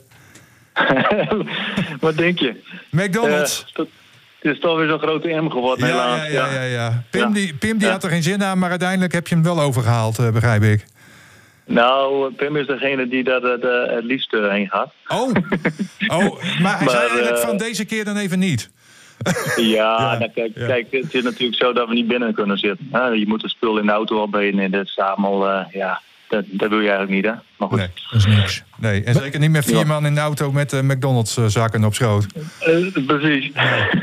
[SPEAKER 6] wat denk je?
[SPEAKER 3] McDonald's.
[SPEAKER 6] het is toch weer zo'n grote M geworden,
[SPEAKER 3] ja,
[SPEAKER 6] helaas.
[SPEAKER 3] Ja, ja, ja. ja. Pim, Die, Pim die had er geen zin aan... maar uiteindelijk heb je hem wel overgehaald, begrijp ik.
[SPEAKER 6] Nou, Pim is degene die daar het liefst heen gaat.
[SPEAKER 3] Oh, oh maar hij maar, zei eigenlijk van deze keer dan even niet.
[SPEAKER 6] ja, ja, nou, kijk, ja, kijk, het is natuurlijk zo dat we niet binnen kunnen zitten. Je moet het spul in de auto opbrengen en dat is allemaal, uh, ja, dat, dat wil je eigenlijk niet, hè? Maar goed.
[SPEAKER 3] Nee, dat is niks. Nee, en zeker niet met vier man in de auto met uh, McDonald's uh, zakken op schoot.
[SPEAKER 6] Uh, precies.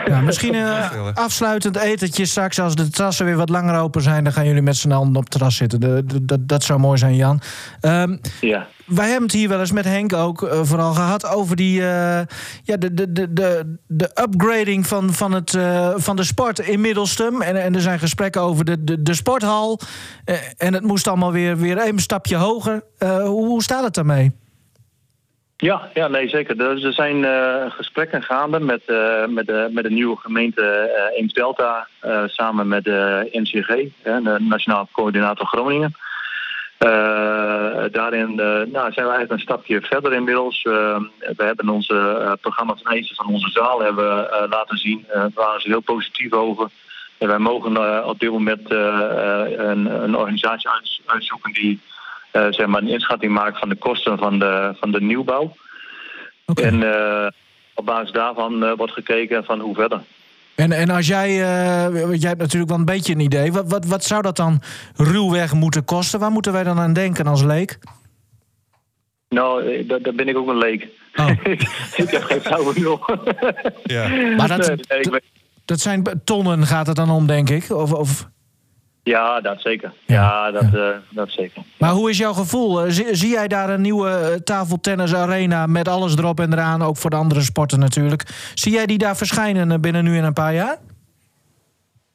[SPEAKER 2] Ja, misschien een afsluitend etentje straks als de terrassen weer wat langer open zijn. Dan gaan jullie met z'n allen op het terras zitten. De, de, dat, dat zou mooi zijn, Jan. Um,
[SPEAKER 6] ja.
[SPEAKER 2] Wij hebben het hier wel eens met Henk ook uh, vooral gehad over die, uh, ja, de, de, de, de, de upgrading van, van, het, uh, van de sport in Middelstum. En, en er zijn gesprekken over de, de, de sporthal. en het moest allemaal weer, weer een stapje hoger. hoe, hoe staat het daarmee?
[SPEAKER 6] Ja, ja, nee, zeker. Dus er zijn uh, gesprekken gaande met, uh, met, de, met de nieuwe gemeente uh, Eems-Delta... samen met de NCG, de Nationaal Coördinator Groningen. daarin nou, zijn we eigenlijk een stapje verder inmiddels. we hebben onze programma van eisen van onze zaal hebben, laten zien. daar waren ze heel positief over. En wij mogen op dit moment een, een organisatie uitzoeken die zeg maar een inschatting maken van de kosten van de, van de nieuwbouw. Okay. En uh, op basis daarvan uh, wordt gekeken van hoe verder.
[SPEAKER 2] En, en als jij, jij hebt natuurlijk wel een beetje een idee, wat, wat, wat zou dat dan ruwweg moeten kosten? Waar moeten wij dan aan denken als leek?
[SPEAKER 6] Nou, daar, daar ben ik ook een leek. Oh. ik heb geen flauwe nul.
[SPEAKER 2] ja. Maar dat, dat zijn tonnen gaat het dan om, denk ik? Of, of...
[SPEAKER 6] Ja, dat zeker. Ja, dat, ja. Uh, dat zeker.
[SPEAKER 2] Maar hoe is jouw gevoel? Zie, zie, jij daar een nieuwe tafeltennisarena met alles erop en eraan, ook voor de andere sporten natuurlijk? Zie jij die daar verschijnen binnen nu en een paar jaar?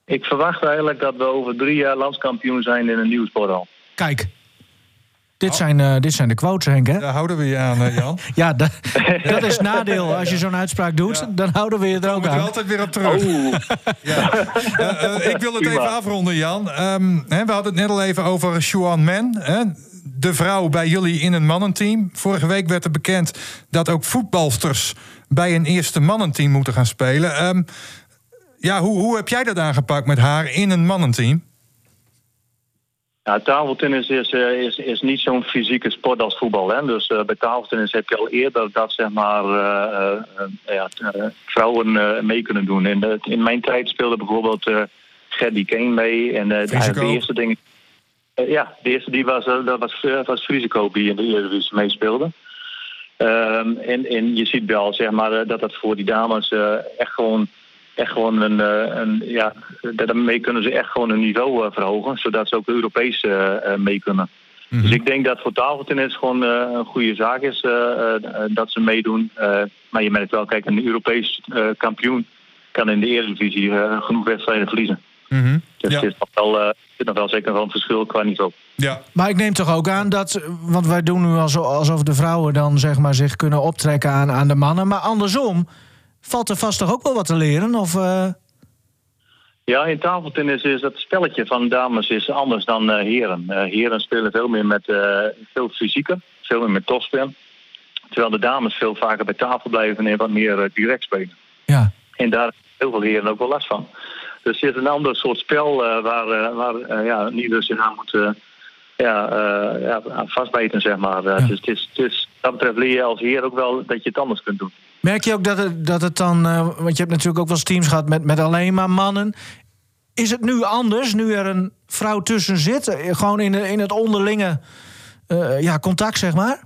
[SPEAKER 6] Ik verwacht eigenlijk dat we over drie jaar landskampioen zijn in een nieuw sporthal.
[SPEAKER 2] Kijk, dit, oh. zijn, uh, dit zijn de quotes, Henk, hè?
[SPEAKER 3] Daar houden we je aan, uh, Jan.
[SPEAKER 2] ja, dat, dat is nadeel. Als je zo'n uitspraak doet, ja. dan houden we je er ook aan.
[SPEAKER 3] er altijd weer op terug. Oh. ja. uh, ik wil het even afronden, Jan. Um, hè, we hadden het net al even over Xuan Men. Hè? De vrouw bij jullie in een mannenteam. Vorige week werd er bekend dat ook voetbalsters... bij een eerste mannenteam moeten gaan spelen. Um, ja, hoe, hoe heb jij dat aangepakt met haar in een mannenteam?
[SPEAKER 6] Ja, tafeltennis is, uh, is, is niet zo'n fysieke sport als voetbal. Hè? Dus uh, bij tafeltennis heb je al eerder dat zeg maar, uh, ja, vrouwen mee kunnen doen. In, de, in mijn tijd speelde bijvoorbeeld Gerdy Kane mee. En de, de, eerste ding. ja, de eerste die was, dat was, was Frisico die in de Eredivisie meespeelde. Um, en, en je ziet wel zeg maar, dat dat voor die dames echt gewoon echt gewoon een, eh, een ja, daarmee kunnen ze echt gewoon een niveau eh, verhogen, zodat ze ook Europees eh, mee kunnen. Mhm. Dus ik denk dat voor tafeltennis gewoon een goede zaak is dat ze meedoen. maar je merkt wel, kijk, een Europees kampioen kan in de Eredivisie genoeg wedstrijden verliezen. Mm Dus ja. het is nog wel, nog wel zeker wel een verschil qua niveau.
[SPEAKER 2] Ja. Maar ik neem toch ook aan dat, want wij doen nu alsof de vrouwen dan zeg maar zich kunnen optrekken aan, aan de mannen, maar andersom valt er vast toch ook wel wat te leren? Of, uh...
[SPEAKER 6] Ja, in tafeltennis is het spelletje van dames is anders dan uh, heren. Uh, heren spelen veel meer met veel fysieker, veel meer met topspel. Terwijl de dames veel vaker bij tafel blijven en wat meer direct spelen.
[SPEAKER 2] Ja.
[SPEAKER 6] En daar hebben heel veel heren ook wel last van. Dus het is een ander soort spel waar, waar ja, niet zich aan moet ja, ja, vastbijten, zeg maar. Ja. Dus, het is, het is, dat betreft leer je als heer ook wel dat je het anders kunt doen.
[SPEAKER 2] Merk je ook dat het, dat het dan, uh, want je hebt natuurlijk ook wel eens teams gehad met, met alleen maar mannen. Is het nu anders, nu er een vrouw tussen zit? Eh, gewoon in, in het onderlinge uh, ja, contact, zeg maar?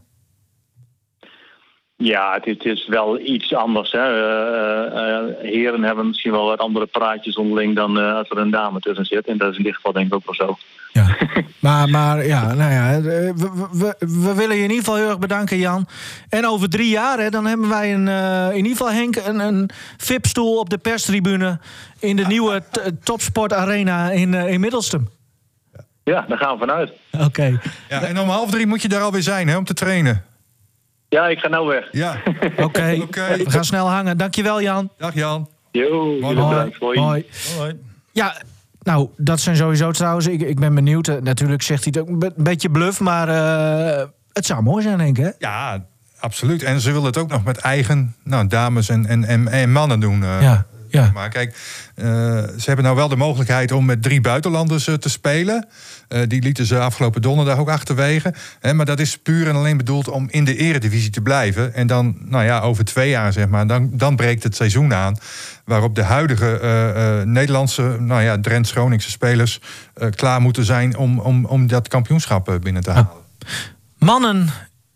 [SPEAKER 6] Ja, het is, het is wel iets anders. Hè. Uh, heren hebben misschien wel wat andere praatjes onderling dan als er een dame tussen zit. En dat is in dit geval denk ik ook wel zo.
[SPEAKER 2] Ja. maar, maar ja, nou ja, we, we, we, willen je in ieder geval heel erg bedanken, Jan. En over drie jaar, hè, dan hebben wij een, in ieder geval Henk een, een VIP-stoel op de perstribune in de nieuwe Topsport Arena in, in Middelstum.
[SPEAKER 6] Ja, daar gaan we vanuit.
[SPEAKER 2] Oké.
[SPEAKER 3] Ja, en om half drie moet je daar alweer zijn hè, om te trainen.
[SPEAKER 6] Ja, ik ga nou weg.
[SPEAKER 3] Ja.
[SPEAKER 2] Oké, okay. we gaan snel hangen. Dankjewel, Jan.
[SPEAKER 3] Dag, Jan.
[SPEAKER 6] Jo,
[SPEAKER 2] Hoi. Hoi. Hoi. Ja, nou, dat zijn sowieso trouwens. Ik, ik ben benieuwd. Uh, natuurlijk zegt hij het ook een beetje bluff, maar uh, het zou mooi zijn, denk ik. Hè?
[SPEAKER 3] Ja, absoluut. En ze willen het ook nog met eigen nou, dames en, en, en, mannen doen. Uh,
[SPEAKER 2] ja. Ja.
[SPEAKER 3] Maar kijk, uh, ze hebben nou wel de mogelijkheid om met drie buitenlanders uh, te spelen. Uh, die lieten ze afgelopen donderdag ook achterwege. Hè, maar dat is puur en alleen bedoeld om in de eredivisie te blijven. En dan, nou ja, over twee jaar zeg maar, dan, dan breekt het seizoen aan. Waarop de huidige Nederlandse, nou ja, Drents-Groningse spelers klaar moeten zijn om, om, om dat kampioenschap binnen te halen.
[SPEAKER 2] Mannen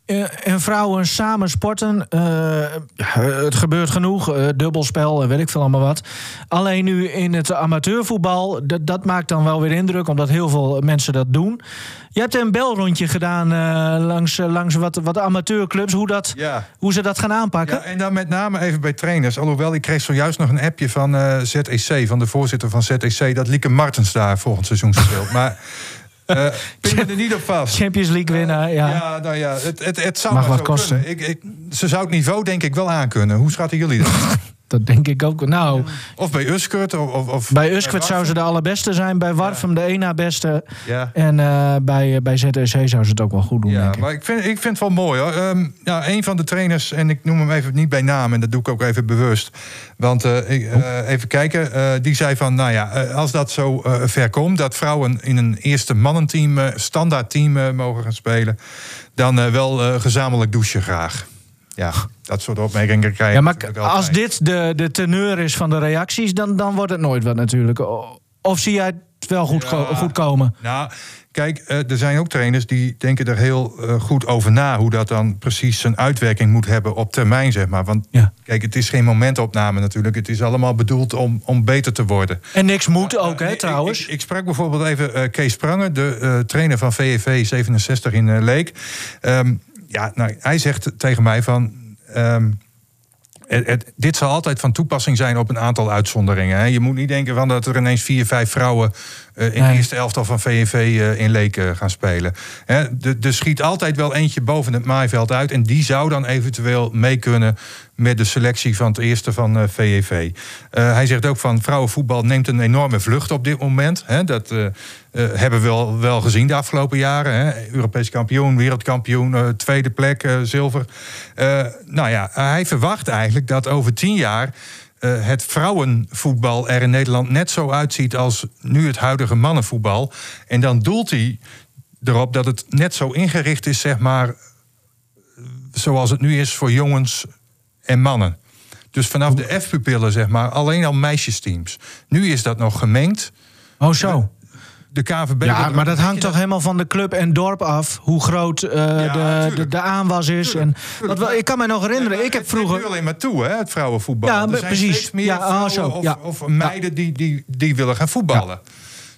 [SPEAKER 2] en vrouwen samen sporten. Uh, het gebeurt genoeg. Uh, dubbelspel en weet ik veel allemaal wat. Alleen nu in het amateurvoetbal. Dat maakt dan wel weer indruk, omdat heel veel mensen dat doen. Je hebt een belrondje gedaan langs, langs wat, wat amateurclubs. Hoe, dat,
[SPEAKER 3] ja.
[SPEAKER 2] hoe ze dat gaan aanpakken.
[SPEAKER 3] Ja, en dan met name even bij trainers. Alhoewel, ik kreeg zojuist nog een appje van ZEC, van de voorzitter van ZEC, dat Lieke Martens daar volgend seizoen speelt. maar. Uh, pin er niet op vast.
[SPEAKER 2] Champions League winnaar, ja.
[SPEAKER 3] Ja, nou ja, het, het, het zou Mag wat kosten. Ik, ik, ze zou het niveau denk ik wel aankunnen. Hoe schatten jullie dat?
[SPEAKER 2] Dat denk ik ook. Nou,
[SPEAKER 3] of bij Uskert. Of, of
[SPEAKER 2] bij Uskert zou ze de allerbeste zijn. Bij Warfum de ena beste. Ja. En uh, bij, bij ZSC zou ze het ook wel goed doen.
[SPEAKER 3] Ja,
[SPEAKER 2] denk ik.
[SPEAKER 3] maar ik vind, ik vind het wel mooi hoor. Um, ja, een van de trainers, en ik noem hem even niet bij naam, en dat doe ik ook even bewust. Want uh, ik, uh, even kijken, die zei van, nou ja, als dat zo ver komt, dat vrouwen in een eerste mannenteam, standaard team mogen gaan spelen, dan wel gezamenlijk douchen graag ja, dat soort opmerkingen krijg
[SPEAKER 2] Ja, maar als dit de, de teneur is van de reacties, dan, dan wordt het nooit wat natuurlijk. Of zie jij, het wel goed, goed komen.
[SPEAKER 3] Nou, Kijk, eh, er zijn ook trainers die denken er heel uh, goed over na hoe dat dan precies zijn uitwerking moet hebben op termijn, zeg maar. Want ja. kijk, het is geen momentopname natuurlijk. Het is allemaal bedoeld om, om beter te worden.
[SPEAKER 2] En niks moet ook, hè, trouwens.
[SPEAKER 3] Ik, ik, sprak bijvoorbeeld even Kees Spranger, de trainer van VVV 67 in Leek. Um, ja, nou, hij zegt tegen mij van. Um, het, dit zal altijd van toepassing zijn op een aantal uitzonderingen. Hè. Je moet niet denken van dat er ineens vier, vijf vrouwen in de eerste elftal van VNV eh, in Leek uh, gaan spelen. Hè, er schiet altijd wel eentje boven het maaiveld uit. En die zou dan eventueel mee kunnen met de selectie van het eerste van uh, VEV. hij zegt ook van vrouwenvoetbal neemt een enorme vlucht op dit moment. Hè, dat hebben we wel, wel gezien de afgelopen jaren. Hè. Europees kampioen, wereldkampioen, tweede plek, zilver. nou ja, hij verwacht eigenlijk dat over tien jaar uh, het vrouwenvoetbal er in Nederland net zo uitziet als nu het huidige mannenvoetbal. En dan doelt hij erop dat het net zo ingericht is, zeg maar, zoals het nu is voor jongens en mannen. Dus vanaf de F-pupillen, zeg maar, alleen al meisjesteams. Nu is dat nog gemengd.
[SPEAKER 2] Oh, zo
[SPEAKER 3] de KVB.
[SPEAKER 2] Ja, maar dat hangt toch helemaal van de club en dorp af. Hoe groot uh, de, de, de, aanwas is. En, wat, ik kan me nog herinneren, ik heb vroeger.
[SPEAKER 3] Het alleen maar toe, hè, het vrouwenvoetbal.
[SPEAKER 2] Ja, precies. Meer ja,
[SPEAKER 3] ah, zo, of, of, meiden die, die, die willen gaan voetballen.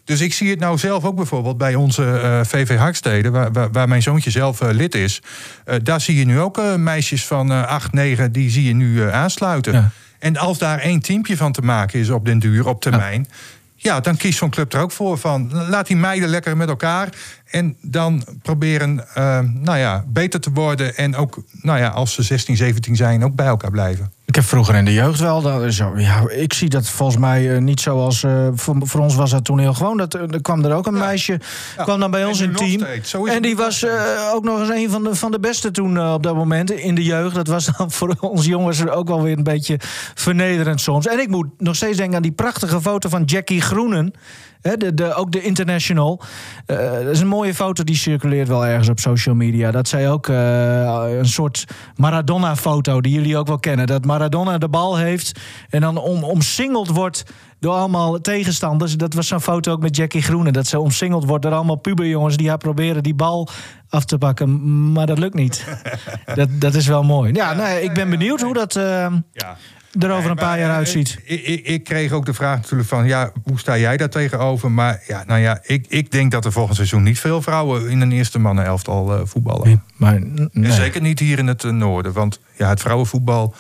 [SPEAKER 3] Dus ik zie het nou zelf ook bijvoorbeeld bij onze uh, eh, VV Harksteden, waar, waar, waar, mijn zoontje zelf uh, lid is. Uh, daar zie je nu ook meisjes van 8, 9, die zie je nu aansluiten. Ja. En als daar één teampje van te maken is op den duur, op termijn. Ja ja, dan kiest zo'n club er ook voor van. Laat die meiden lekker met elkaar. En dan proberen uh, nou ja, beter te worden. En ook nou ja, als ze 16, 17 zijn, ook bij elkaar blijven.
[SPEAKER 2] Ik heb vroeger in de jeugd wel. Dat, zo, ja, ik zie dat volgens mij uh, niet zoals. Uh, voor, voor, ons was dat toen heel gewoon. Dat, er kwam er ook een meisje. Ja. kwam dan bij ons in team. En die was ook nog eens een van de, van de beste toen op dat moment in de jeugd. Dat was dan voor ons jongens ook wel weer een beetje vernederend soms. En ik moet nog steeds denken aan die prachtige foto van Jackie Groenen de, de, ook de International. Uh, dat is een mooie foto die circuleert wel ergens op social media. Dat zij ook uh, een soort Maradona-foto die jullie ook wel kennen. Dat Maradona de bal heeft en dan om, omsingeld wordt door allemaal tegenstanders. Dat was zo'n foto ook met Jackie Groene. Dat ze omsingeld wordt door allemaal puberjongens die haar proberen die bal af te pakken. Maar dat lukt niet. dat, dat is wel mooi. Ja, nee, ik ben benieuwd hoe dat. Uh, ja er over een paar jaar eh, uitziet.
[SPEAKER 3] Ik, ik, ik, kreeg ook de vraag natuurlijk van, ja, hoe sta jij daar tegenover? Maar ja, nou ja, ik, ik denk dat er volgend seizoen niet veel vrouwen in een eerste mannenelftal uh, voetballen. Nee, maar, nee. Zeker niet hier in het uh, noorden, want ja, het vrouwenvoetbal...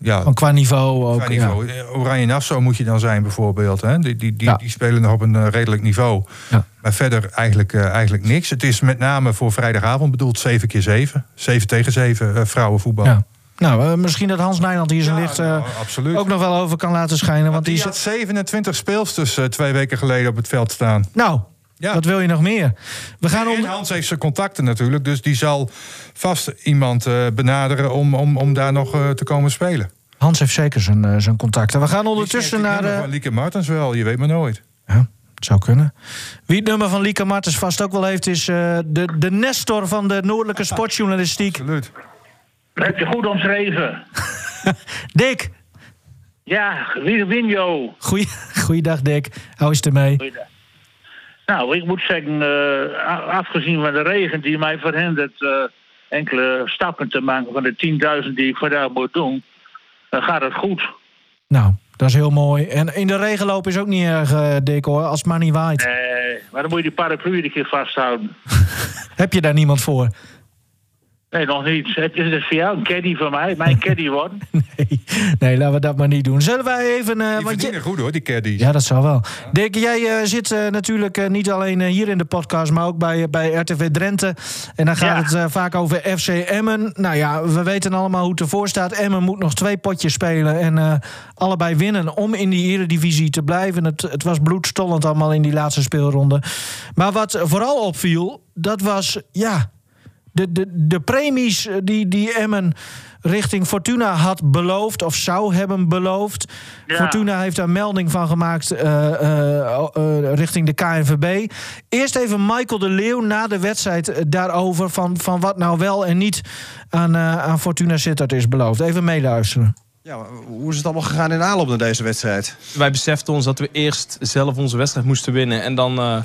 [SPEAKER 3] Ja,
[SPEAKER 2] Van qua niveau ook.
[SPEAKER 3] Qua niveau. Oranje Nassau moet je dan zijn bijvoorbeeld. Hè? Die, die, die, die spelen nog op een redelijk niveau. Ja. Maar verder eigenlijk, eigenlijk niks. Het is met name voor vrijdagavond bedoeld 7 keer 7. 7 tegen 7 vrouwenvoetbal.
[SPEAKER 2] Nou, uh, misschien dat Hans Nijland hier zijn ja, licht uh, ook nog wel over kan laten schijnen. Want
[SPEAKER 3] die, die had 27 speelsters uh, twee weken geleden op het veld staan.
[SPEAKER 2] Nou, ja. wat wil je nog meer?
[SPEAKER 3] We gaan om... Hans heeft zijn contacten natuurlijk, dus die zal vast iemand benaderen om, om, om daar nog te komen spelen.
[SPEAKER 2] Hans heeft zeker zijn, zijn contacten. We gaan ondertussen naar.
[SPEAKER 3] De... Van Lieke Martens wel, je weet maar nooit.
[SPEAKER 2] Ja. Het zou kunnen. Wie het nummer van Lieke Martens vast ook wel heeft, is de, de Nestor van de Noordelijke Sportjournalistiek.
[SPEAKER 3] Absoluut.
[SPEAKER 7] Heb je goed omschreven.
[SPEAKER 2] Dick.
[SPEAKER 7] Ja, Winjo.
[SPEAKER 2] Goeie, goeiedag Dick. Is het ermee? Goeiedag.
[SPEAKER 7] Nou, ik moet zeggen, uh, afgezien van de regen die mij verhindert uh, enkele stappen te maken van de 10.000 die ik vandaag moet doen, dan gaat het goed.
[SPEAKER 2] Nou, dat is heel mooi. En in de regen lopen is ook niet erg uh, dik hoor, als het maar niet waait.
[SPEAKER 7] Nee, maar dan moet je die paraplu een keer vasthouden.
[SPEAKER 2] Heb je daar niemand voor?
[SPEAKER 7] Nee, nog niet. Het is voor jou een caddy van mij. Mijn caddy worden.
[SPEAKER 2] nee, nee, laten we dat maar niet doen. Zullen wij even...
[SPEAKER 3] Uh, die want je... goed hoor, die caddies.
[SPEAKER 2] Ja, dat zal wel. Ja. Dick, jij uh, zit uh, natuurlijk niet alleen hier in de podcast... maar ook bij, bij RTV Drenthe. En dan gaat ja. het vaak over FC Emmen. Nou ja, we weten allemaal hoe het ervoor staat. Emmen moet nog twee potjes spelen... en allebei winnen om in die eredivisie te blijven. Het, het was bloedstollend allemaal in die laatste speelronde. Maar wat vooral opviel, dat was... ja de, de, de premies eh, die, die Emmen richting Fortuna had beloofd, of zou hebben beloofd. Fortuna heeft daar melding van gemaakt uh, uh, richting de KNVB. Eerst even Michael de Leeuw na de wedstrijd daarover... van, van wat nou wel en niet aan, aan Fortuna Sittard is beloofd. Even meeluisteren.
[SPEAKER 8] Ja, hoe is het allemaal gegaan in aanloop naar deze wedstrijd?
[SPEAKER 9] Wij beseften ons dat we eerst zelf onze wedstrijd moesten winnen. En dan, uh,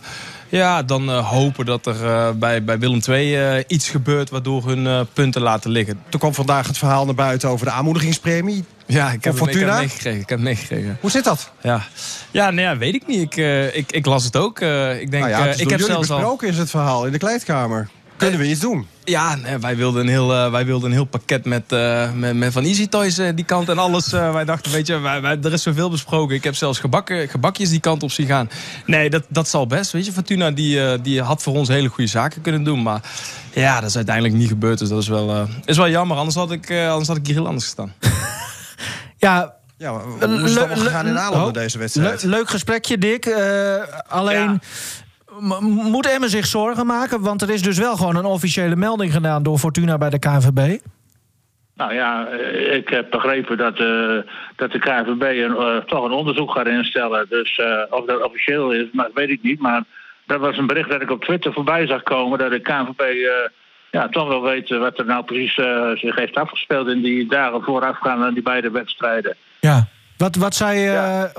[SPEAKER 9] ja, dan uh, hopen dat er uh, bij, bij Willem II iets gebeurt waardoor hun punten laten liggen.
[SPEAKER 8] Toen kwam vandaag het verhaal naar buiten over de aanmoedigingspremie.
[SPEAKER 9] Ja, ik heb,
[SPEAKER 8] Fortuna?
[SPEAKER 9] heb meegekregen. Ik heb meegekregen.
[SPEAKER 8] Hoe zit dat?
[SPEAKER 9] Ja, ja, nou ja weet ik niet. Ik, ik, ik las het ook. ik denk,
[SPEAKER 8] nou ja, het
[SPEAKER 9] ik heb
[SPEAKER 8] zelfs
[SPEAKER 9] besproken
[SPEAKER 8] al... is het verhaal in de kleedkamer. Kunnen we iets doen?
[SPEAKER 9] Ja, nee, wij, wilden een heel, uh, wij wilden een heel pakket met, uh, met, met, van Easy Toys uh, die kant en alles. wij dachten, weet je, wij, wij, er is zoveel besproken. Ik heb zelfs gebakken, gebakjes die kant op zien gaan. Nee, dat, dat zal best. Weet je, Fortuna die, die had voor ons hele goede zaken kunnen doen. Maar ja, dat is uiteindelijk niet gebeurd. Dus dat is wel, is wel jammer. Anders had, ik, anders had ik hier heel anders gestaan.
[SPEAKER 2] ja,
[SPEAKER 8] ja, hoe is het allemaal gegaan in deze wedstrijd?
[SPEAKER 2] leuk gesprekje, Dick. alleen... Ja. Moet Emmen zich zorgen maken? Want er is dus wel gewoon een officiële melding gedaan door Fortuna bij de KNVB.
[SPEAKER 7] Nou ja, ik heb begrepen dat, uh, dat de KNVB een, uh, toch een onderzoek gaat instellen. Dus uh, of dat officieel is, maar, weet ik niet. Maar dat was een bericht dat ik op Twitter voorbij zag komen. Dat de KNVB ja, toch wel weet wat er nou precies zich heeft afgespeeld in die dagen voorafgaand aan die beide wedstrijden.
[SPEAKER 2] Ja. Wat, wat zei ja.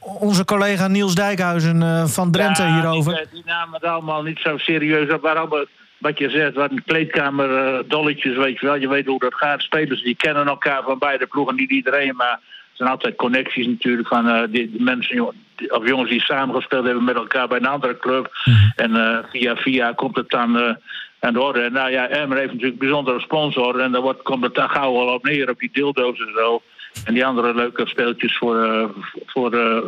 [SPEAKER 2] onze collega Niels Dijkhuizen van Drenthe
[SPEAKER 7] ja,
[SPEAKER 2] hierover?
[SPEAKER 7] Die, die namen het allemaal niet zo serieus op. Allemaal, wat je zegt, wat een kleedkamer uh, dolletjes, weet je wel. Je weet hoe dat gaat. Spelers die kennen elkaar van beide ploegen, niet iedereen. Maar er zijn altijd connecties natuurlijk van die, die, mensen of jongens die samengespeeld hebben met elkaar bij een andere club. Mm -hmm. En via via komt het dan aan de orde. En nou ja, Emmer heeft natuurlijk een bijzondere sponsor. En wordt, komt het dan gauw al op neer, op die dildo's en zo. En die andere leuke speeltjes voor, uh, voor uh,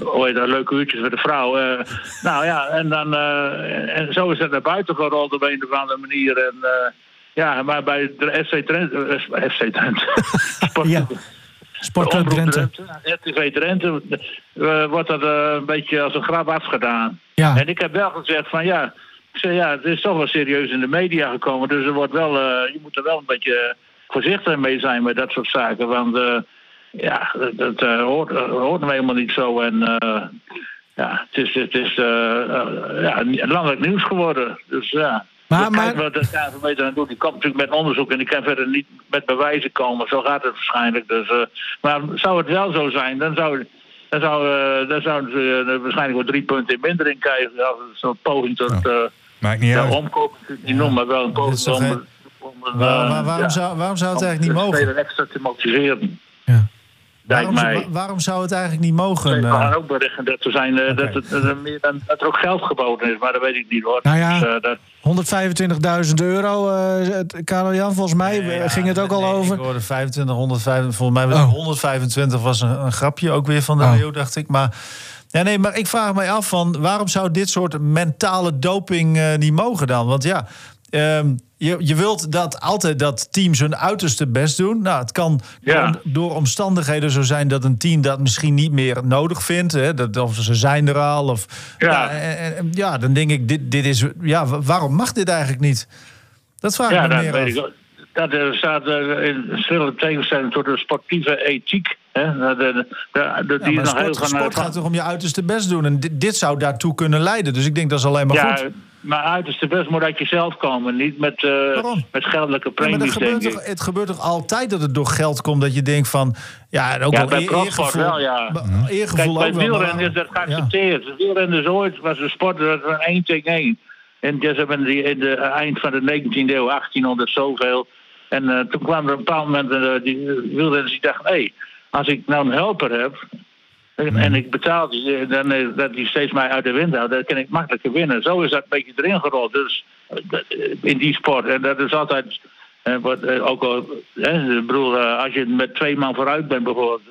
[SPEAKER 7] oh, dat, leuke uurtjes voor de vrouw. Uh, nou ja, en, dan, en zo is het naar buiten gerold op een of andere manier. En, ja, maar bij de FC Trent, FC Trent, Sport,
[SPEAKER 2] ja. Sportclub Drenthe.
[SPEAKER 7] RTV Drenthe wordt dat een beetje als een grap afgedaan.
[SPEAKER 2] Ja.
[SPEAKER 7] En ik heb wel gezegd van ja, ik zei, ja, het is toch wel serieus in de media gekomen. Dus er wordt wel, je moet er wel een beetje voorzichtig mee zijn met dat soort zaken. Want uh, ja, dat, dat uh, hoort, uh, hoort nou helemaal niet zo. En ja, het is, het is ja, landelijk nieuws geworden. Dus ja.
[SPEAKER 2] Maar, maar...
[SPEAKER 7] wat de KVB dan doet, die komt natuurlijk met onderzoek en die kan verder niet met bewijzen komen. Zo gaat het waarschijnlijk. Dus, maar zou het wel zo zijn, dan zou, dan zou, dan zouden ze waarschijnlijk wel drie punten in mindering krijgen. Als zo'n poging tot
[SPEAKER 3] Maakt niet uit.
[SPEAKER 7] omkoop niet noemen, maar wel een poging om...
[SPEAKER 4] Waar, waar, waarom, ja, zou, waarom zou het eigenlijk niet mogen?
[SPEAKER 7] extra te motiveren.
[SPEAKER 2] Ja.
[SPEAKER 4] Waarom, mij. waarom zou het eigenlijk niet mogen?
[SPEAKER 7] We gaan ook berichten dat er, zijn, uh, okay. dat, het, uh, meer dan, dat er ook geld geboden is, maar dat weet ik niet hoor.
[SPEAKER 2] Nou ja, dus, uh, 125.000 euro, uh, Karel Jan, volgens mij nee, ja, ging het ook
[SPEAKER 4] nee,
[SPEAKER 2] al over.
[SPEAKER 4] Ik hoorde 25, 125, volgens mij was oh. 125 was een, een, grapje ook weer van de oh. Dacht ik. Maar, ja, nee, maar ik vraag mij af van waarom zou dit soort mentale doping niet mogen dan? Want ja. Um, je, je wilt dat altijd dat teams hun uiterste best doen. Nou, het kan ja. door omstandigheden zo zijn dat een team dat misschien niet meer nodig vindt. Hè, dat, of ze zijn er al. Of,
[SPEAKER 7] ja.
[SPEAKER 4] Nou, en, en, ja, dan denk ik, dit, dit is. Ja, waarom mag dit eigenlijk niet? Dat vraag
[SPEAKER 7] ja,
[SPEAKER 4] ik me
[SPEAKER 7] dat
[SPEAKER 4] meer
[SPEAKER 7] weet
[SPEAKER 4] af.
[SPEAKER 7] Ik, dat er staat uh, in verschillende tegenstelling tot de sportieve ethiek. Hè? Die nog
[SPEAKER 4] sport,
[SPEAKER 7] heel gaan,
[SPEAKER 4] sport gaat toch om je uiterste best doen. En dit, dit, zou daartoe kunnen leiden. Dus ik denk dat is alleen maar
[SPEAKER 7] ja,
[SPEAKER 4] goed.
[SPEAKER 7] Maar uiterste best moet uit jezelf komen. Niet met, uh, met geldelijke premies,
[SPEAKER 4] ja, maar
[SPEAKER 7] denk
[SPEAKER 4] gebeurt
[SPEAKER 7] ik.
[SPEAKER 4] toch, het gebeurt toch altijd dat het door geld komt... dat je denkt van... Ja, ook
[SPEAKER 7] ja,
[SPEAKER 4] wel
[SPEAKER 7] bij
[SPEAKER 4] eer,
[SPEAKER 7] eergevoel,
[SPEAKER 4] wel,
[SPEAKER 7] ja.
[SPEAKER 4] Eergevoel
[SPEAKER 7] Kijk, bij wielrennen is dat geaccepteerd. Ja. Wielrennen is ooit, was een sport, dat was één tegen één. En dus in de, in de eind van de 19e eeuw, 1800 zoveel... En uh, toen kwam er op een bepaald moment uh, die wielrenners die dachten... hé, hey, als ik nou een helper heb... En, en ik betaal die, dan uh, dat die steeds mij uit de wind houdt... dan kan ik makkelijker winnen. Zo is dat een beetje erin gerold. Dus in die sport. En dat is altijd... Wat, ook al, bedoel, als je met twee man vooruit bent bijvoorbeeld...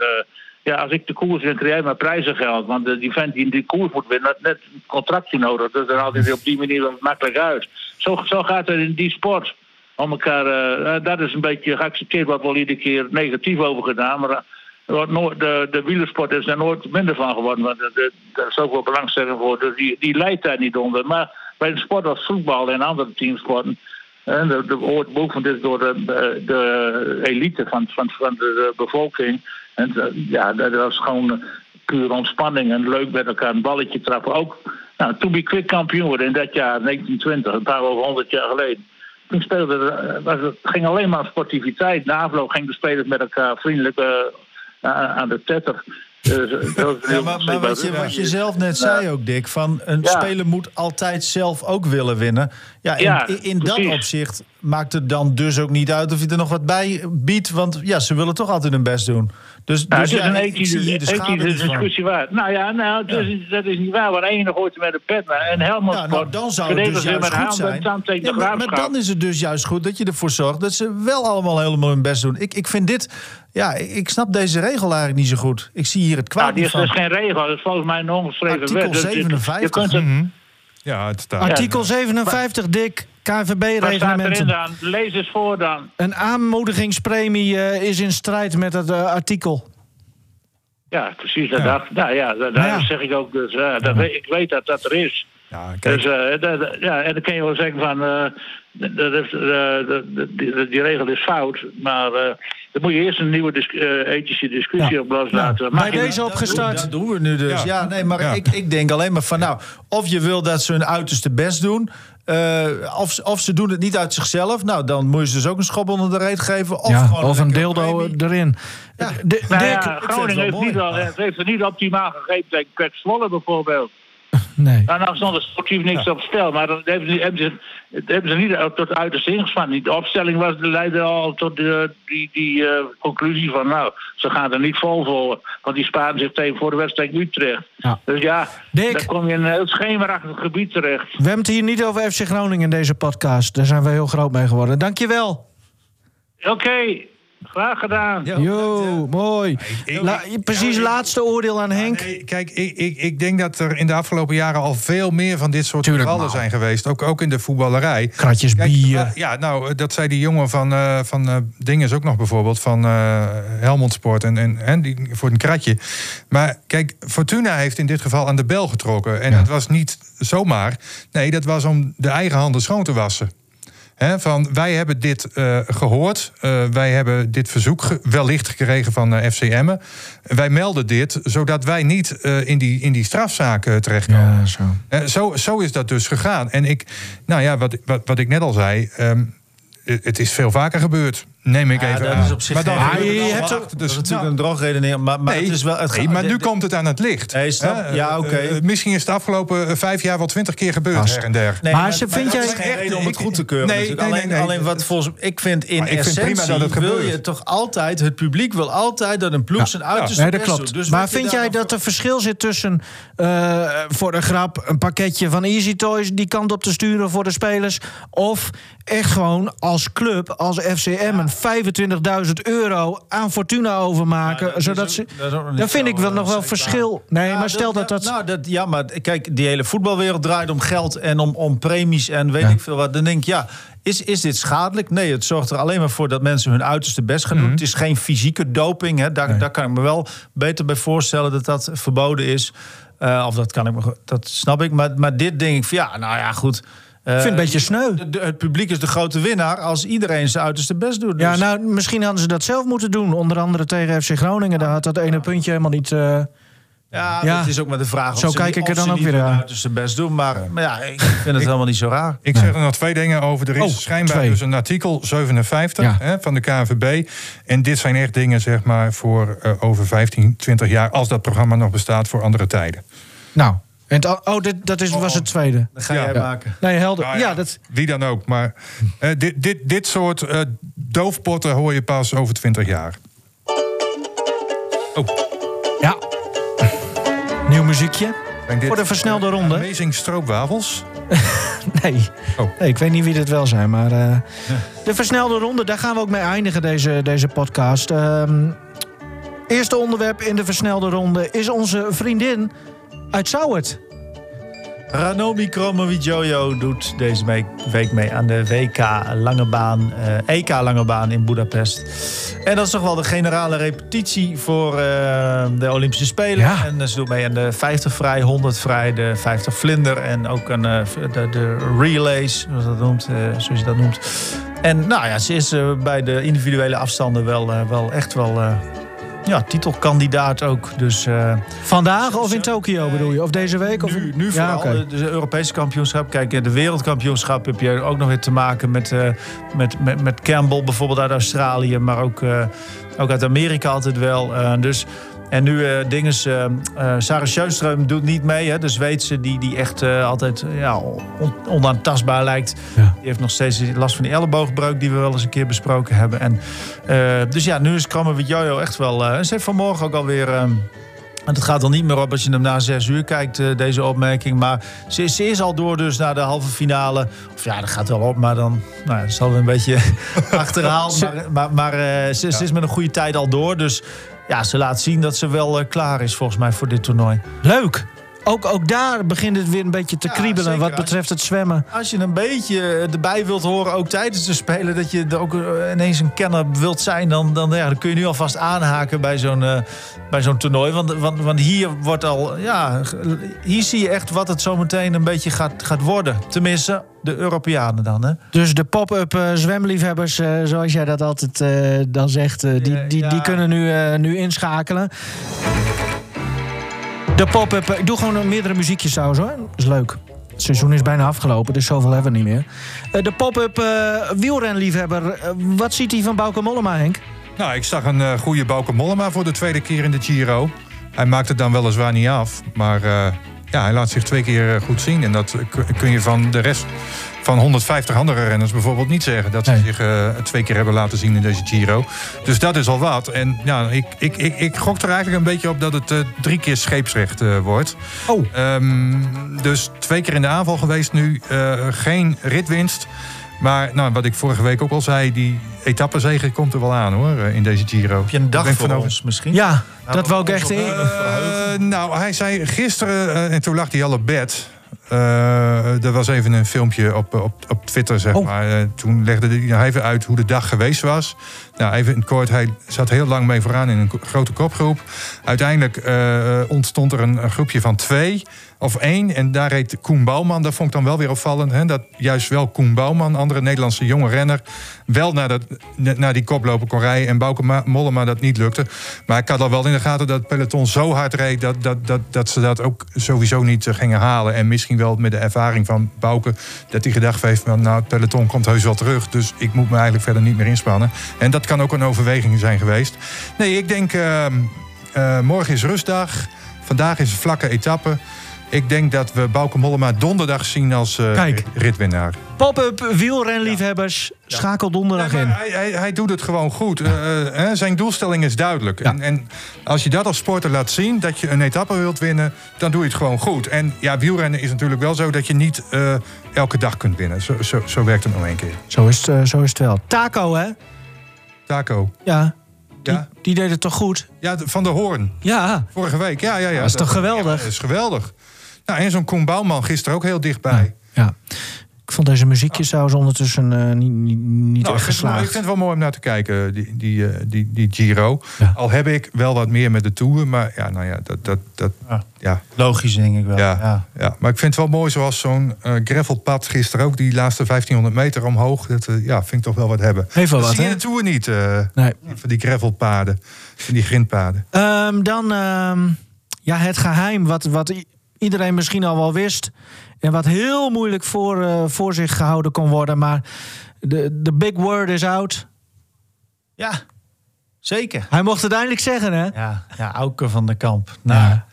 [SPEAKER 7] ja, als ik de koers win, krijg jij maar prijzengeld. Want die vent die in die koers moet winnen, had net een contractje nodig. Dus dan haalt hij op die manier makkelijk uit. Zo, zo gaat het in die sport om elkaar. Uh, dat is een beetje geaccepteerd, wat wel iedere keer negatief over gedaan. Maar uh, nooit, de, de wielersport is er nooit minder van geworden. Want er is ook wel belangstelling voor. Dus die, die leidt daar niet onder. Maar bij een sport als voetbal en andere teamsporten. Uh, de, de wordt beoefend door de, de, elite van, van, van de, bevolking. En ja, dat was gewoon puur ontspanning en leuk met elkaar een balletje trappen. Ook nou, To Be Quick kampioen worden in dat jaar 1920, een paar over 100 jaar geleden. toen speelde, was het ging alleen maar sportiviteit. Na afloop gingen de spelers met elkaar vriendelijk aan de tetter.
[SPEAKER 4] Dus, ja, maar, wat, je, wat je zelf net zei ook, Dick, van een speler moet altijd zelf ook willen winnen. Ja, in, in dat opzicht maakt het dan dus ook niet uit of je er nog wat bij biedt. Want ja, ze willen toch altijd hun best doen. Dus,
[SPEAKER 7] nou, dus het is een ethische, discussie waar. Nou ja, nou, dus, dat is niet waar. Want één gooit met de pet en Helmond ja,
[SPEAKER 4] nou, dan zou het dus juist goed zijn. Ja, maar, maar, dan is het dus juist goed dat je ervoor zorgt dat ze wel allemaal helemaal hun best doen. Ik, ik vind dit... Ja, ik snap deze regel eigenlijk niet zo goed. Ik zie hier het kwaad
[SPEAKER 7] nou, die is, geen regel. Dat is volgens mij een ongeschreven
[SPEAKER 4] Artikel wet. 57. Je mhm.
[SPEAKER 2] Ja, het staat. Artikel 57, Dick. KVB-reglementen.
[SPEAKER 7] dan? Lees eens voor dan.
[SPEAKER 2] Een aanmoedigingspremie uh, is in strijd met het uh, artikel.
[SPEAKER 7] Ja, precies. Dat, ja. Nou, ja, dat, ja. zeg ik ook. Dus, uh, dat, ik weet dat dat er is. Ja, dus, dat, ja, en dan kun je wel zeggen van... dat is, die, die, regel is fout, maar... Dan moet je eerst een nieuwe dis ethische discussie ja. op loslaten.
[SPEAKER 2] Ja. Bij deze opgestart.
[SPEAKER 4] Dat doen we nu dus. Ja, nee, maar ik, ik denk alleen maar van nou, of je wil dat ze hun uiterste best doen. Uh, of, of ze doen het niet uit zichzelf. Nou, dan moet je ze dus ook een schop onder de reet geven. Of,
[SPEAKER 2] ja, of een dildo erin.
[SPEAKER 7] Ja. De, nou ja, Groningen heeft, niet al, heeft er niet optimaal gegeven tegen Kwek Zwolle bijvoorbeeld.
[SPEAKER 2] Nee.
[SPEAKER 7] Nou, nou stond er sportief niks op stel. Maar dan hebben ze, hebben ze, hebben ze niet tot uiterste ingespannen. De opstelling was, leidde al tot de, die, die uh, conclusie van... nou, ze gaan er niet vol voor. Want die sparen zich tegen voor de wedstrijd Utrecht. Ja. Dus ja, Dick, dan kom je in een heel schemerachtig gebied terecht.
[SPEAKER 2] We hebben het hier niet over FC Groningen in deze podcast. Daar zijn we heel groot mee geworden. Dankjewel.
[SPEAKER 7] Oké. Graag gedaan.
[SPEAKER 2] Jo, mooi. precies laatste oordeel aan Henk.
[SPEAKER 3] nee, kijk, ik, ik, ik denk dat er in de afgelopen jaren al veel meer van dit soort gevallen zijn geweest. Ook, ook in de voetballerij.
[SPEAKER 2] Kratjes bier.
[SPEAKER 3] ja, nou, dat zei die jongen van, uh, van uh, Dinges ook nog bijvoorbeeld. Van uh, Helmond Sport en, en, en die, voor een kratje. Maar kijk, Fortuna heeft in dit geval aan de bel getrokken. En het was niet zomaar. Nee, dat was om de eigen handen schoon te wassen van wij hebben dit uh, gehoord. Uh, wij hebben dit verzoek wellicht gekregen van uh, eh, FCM. Wij melden dit, zodat wij niet in, die, in die strafzaak terechtkomen. Ja, zo. zo. zo is dat dus gegaan. En ik, nou ja, wat, wat, wat ik net al zei. Um, het is veel vaker gebeurd. Neem ik even
[SPEAKER 4] dat Is op zich maar dan, je hebt ook, dus, dat is natuurlijk nou, een drogredenering. Maar, maar,
[SPEAKER 3] nee,
[SPEAKER 4] het is wel, het
[SPEAKER 3] nee, maar nu komt het aan het licht.
[SPEAKER 4] Nee, snap, ja, oké. Okay.
[SPEAKER 3] Uh, misschien is het de afgelopen vijf jaar wel twintig keer gebeurd, her en der.
[SPEAKER 4] Nee, maar, maar vind maar jij... is geen reden om het goed te keuren. Nee, nee, alleen, nee, alleen wat volgens ik vind in maar essentie vind prima dat het wil je toch altijd... Het publiek wil altijd dat een ploeg zijn uiterste ja, nee, dat klopt.
[SPEAKER 2] Dus maar vind jij dat er verschil zit tussen... Voor de grap een pakketje van Easy Toys... die kant op te sturen voor de spelers... of echt gewoon als club, als FCM... een 25.000 euro aan Fortuna overmaken. Ja, zodat ze. Dan vind ik wel nog wel verschil. Nee, maar stel dat dat.
[SPEAKER 4] Nou, dat. Ja, maar kijk, die hele voetbalwereld draait om geld en om, om premies en weet ik veel wat. Dan denk ik, ja. Is, is dit schadelijk? Nee, het zorgt er alleen maar voor dat mensen hun uiterste best gaan doen. Mhm. Het is geen fysieke doping. Hè. Daar, daar kan ik me wel beter bij voorstellen dat dat verboden is. Uh, of dat kan ik me, dat snap ik. Maar, maar dit denk ik van ja, nou ja, goed.
[SPEAKER 2] Ik vind het een beetje sneu.
[SPEAKER 4] het publiek is de grote winnaar als iedereen zijn uiterste best doet.
[SPEAKER 2] Ja, dus- nou, misschien hadden ze dat zelf moeten doen. Onder andere tegen FC Groningen. Daar had dat ene puntje helemaal niet... Uh...
[SPEAKER 4] Ja, ja, dat is ook maar de vraag.
[SPEAKER 2] Zo kijk ik er dan ook weer
[SPEAKER 4] aan. uiterste best doen. Maar, maar ja, ik vind het helemaal niet zo raar.
[SPEAKER 3] Ik zeg er nog twee dingen over. Er is oh, schijnbaar dus een artikel 57 hè, van de KNVB. En dit zijn echt dingen, zeg maar, voor uh, over 15, 20 jaar... als dat programma nog bestaat voor andere tijden.
[SPEAKER 2] Nou, en oh, dit, dat is, was het tweede.
[SPEAKER 4] Dat ga jij maken.
[SPEAKER 2] Nee, helder. Nou ja, dat...
[SPEAKER 3] Wie dan ook. Maar uh, dit, dit, dit soort uh, doofpotten hoor je pas over 20 jaar.
[SPEAKER 2] Oh. Ja. Nieuw muziekje. Voor de versnelde ronde.
[SPEAKER 3] Amazing stroopwafels.
[SPEAKER 2] nee. Oh. nee, ik weet niet wie dit wel zijn, maar... Uh, ja. De versnelde ronde, daar gaan we ook mee eindigen, deze, deze podcast. Um, eerste onderwerp in de versnelde ronde is onze vriendin uit Sauwert.
[SPEAKER 4] Ranomi Kromowidjojo doet deze week mee aan de WK Lange Baan, uh, EK Lange Baan in Budapest. En dat is toch wel de generale repetitie voor uh, de Olympische Spelen. Ja. En ze doet mee aan de 50 vrij, 100 vrij, de 50 vlinder en ook een, uh, de, de, relays, zoals, dat noemt, zoals je dat noemt. En nou ja, ze is bij de individuele afstanden wel, wel echt wel ja, titelkandidaat ook. Dus,
[SPEAKER 2] Vandaag of in Tokio bedoel je? Of deze week? Of...
[SPEAKER 4] Nu, nu vooral. Ja, okay. De Europese kampioenschap. Kijk, de wereldkampioenschap heb je ook nog weer te maken met, met, met, met Campbell bijvoorbeeld uit Australië. Maar ook, ook uit Amerika altijd wel. dus en nu uh, dinges, uh, uh, Sarah Sjöström doet niet mee. Hè, de Zweedse die, die echt altijd ja, on, onaantastbaar lijkt. Die heeft nog steeds last van die elleboogbreuk die we wel eens een keer besproken hebben. En, dus ja, nu is Kromowit Jojo echt wel... ze heeft vanmorgen ook alweer... en het gaat dan niet meer op als je hem na zes uur kijkt, deze opmerking. Maar ze, ze, is al door dus naar de halve finale. Of ja, dat gaat wel op, maar dan nou, dat we een beetje achterhaald. Maar, maar, maar ze, ze, is met een goede tijd al door. Dus ja, ze laat zien dat ze wel uh, klaar is volgens mij voor dit toernooi.
[SPEAKER 2] Leuk. Ook, ook daar begint het weer een beetje te kriebelen wat betreft het zwemmen.
[SPEAKER 4] Als je een beetje erbij wilt horen, ook tijdens de Spelen... dat je er ook eh, ineens een kenner wilt zijn... dan, dan, ja, dan kun je nu alvast aanhaken bij zo'n uh, bij zo'n toernooi. Want, want, want hier wordt al... Ja, hier zie je echt wat het zometeen een beetje gaat, gaat worden. Tenminste, de Europeanen dan. Hè?
[SPEAKER 2] Dus de pop-up uh, zwemliefhebbers, uh, zoals jij dat altijd uh, dan zegt... die, die, ja. die kunnen nu, nu inschakelen. De pop-up. Ik doe gewoon meerdere muziekjes trouwens hoor. Dat is leuk. Het seizoen is bijna afgelopen, dus zoveel hebben we niet meer. Uh, de pop-up uh, wielrenliefhebber. Uh, wat ziet hij van Bauke Mollema, Henk?
[SPEAKER 3] Nou, ik zag een goede Bauke Mollema voor de tweede keer in de Giro. Hij maakt het dan weliswaar niet af, maar ja, hij laat zich twee keer goed zien. En dat kun je van de rest van 150 andere renners bijvoorbeeld niet zeggen dat ze zich uh, twee keer hebben laten zien in deze Giro. Dus dat is al wat. En ja, ik, ik, ik, ik gok er eigenlijk een beetje op dat het uh, drie keer scheepsrecht uh, wordt.
[SPEAKER 2] Oh.
[SPEAKER 3] Um, dus twee keer in de aanval geweest nu. geen ritwinst. Maar nou, wat ik vorige week ook al zei, die etappezege komt er wel aan hoor, in deze Giro.
[SPEAKER 4] Heb je een dag voor ons misschien?
[SPEAKER 2] Ja, nou, dat wou ik echt in.
[SPEAKER 3] nou, hij zei gisteren, en toen lag hij al op bed... Uh, er was even een filmpje op, op, op Twitter, zeg oh. maar. Uh, toen legde hij even uit hoe de dag geweest was. Nou, even in kort, hij zat heel lang mee vooraan in een grote kopgroep. Uiteindelijk uh, ontstond er een, een, groepje van twee of één. En daar reed Koen Bouwman. Dat vond ik dan wel weer opvallend. Hè, dat juist wel Koen Bouwman, andere Nederlandse jonge renner... wel naar, dat, naar die koploper kon rijden. En Bouke Mollema dat niet lukte. Maar ik had al wel in de gaten dat het peloton zo hard reed... dat, dat, dat, dat ze dat ook sowieso niet gingen halen. En misschien wel met de ervaring van Bouke... dat hij gedacht heeft van nou, het peloton komt heus wel terug. Dus ik moet me eigenlijk verder niet meer inspannen. En dat kan ook een overweging zijn geweest. Nee, ik denk uh, uh, morgen is rustdag. Vandaag is een vlakke etappe. Ik denk dat we Bauke Mollema donderdag zien als uh, Kijk. ritwinnaar.
[SPEAKER 2] Pop-up wielrenliefhebbers, ja. schakel donderdag in.
[SPEAKER 3] Hij, hij, hij, doet het gewoon goed. Uh, zijn doelstelling is duidelijk. En, en, als je dat als sporter laat zien, dat je een etappe wilt winnen... dan doe je het gewoon goed. En ja, wielrennen is natuurlijk wel zo dat je niet uh, elke dag kunt winnen. Zo, zo, zo werkt het nog één keer.
[SPEAKER 2] Zo is, het, zo is het wel. Taco, hè?
[SPEAKER 3] Taco.
[SPEAKER 2] Ja. Die, ja. die deed het toch goed?
[SPEAKER 3] Ja, van de Hoorn.
[SPEAKER 2] Ja.
[SPEAKER 3] Vorige week, ja, ja, ja.
[SPEAKER 2] Dat is toch geweldig? Ja,
[SPEAKER 3] dat is geweldig. Nou, en zo'n Koen Bouwman gisteren ook heel dichtbij.
[SPEAKER 2] Ja. ja. Ik vond deze muziekjes trouwens ondertussen uh, niet, niet, niet nou, echt geslaagd. Ik
[SPEAKER 3] vind het wel mooi om naar te kijken, die, die, uh, die, die Giro. Ja. Al heb ik wel wat meer met de Tour, maar ja, nou ja, dat... dat, dat ja. ja.
[SPEAKER 4] Logisch, denk ik wel.
[SPEAKER 3] Ja, ja. ja. maar ik vind het wel mooi zoals zo'n uh, gravelpad gisteren ook, die laatste 1500 meter omhoog. Dat ja, vind ik toch wel wat hebben.
[SPEAKER 2] Heeft wel
[SPEAKER 3] dat
[SPEAKER 2] wat,
[SPEAKER 3] zie je de Tour niet, nee. van die gravelpaden, van die grindpaden.
[SPEAKER 2] Um, dan um, ja, het geheim wat... wat iedereen misschien al wel wist. En wat heel moeilijk voor, uh, voor zich gehouden kon worden. Maar de, de big word is out.
[SPEAKER 4] Ja, zeker.
[SPEAKER 2] Hij mocht het eindelijk zeggen, hè?
[SPEAKER 4] Ja, ja Auke van de Kamp. Nou, ja,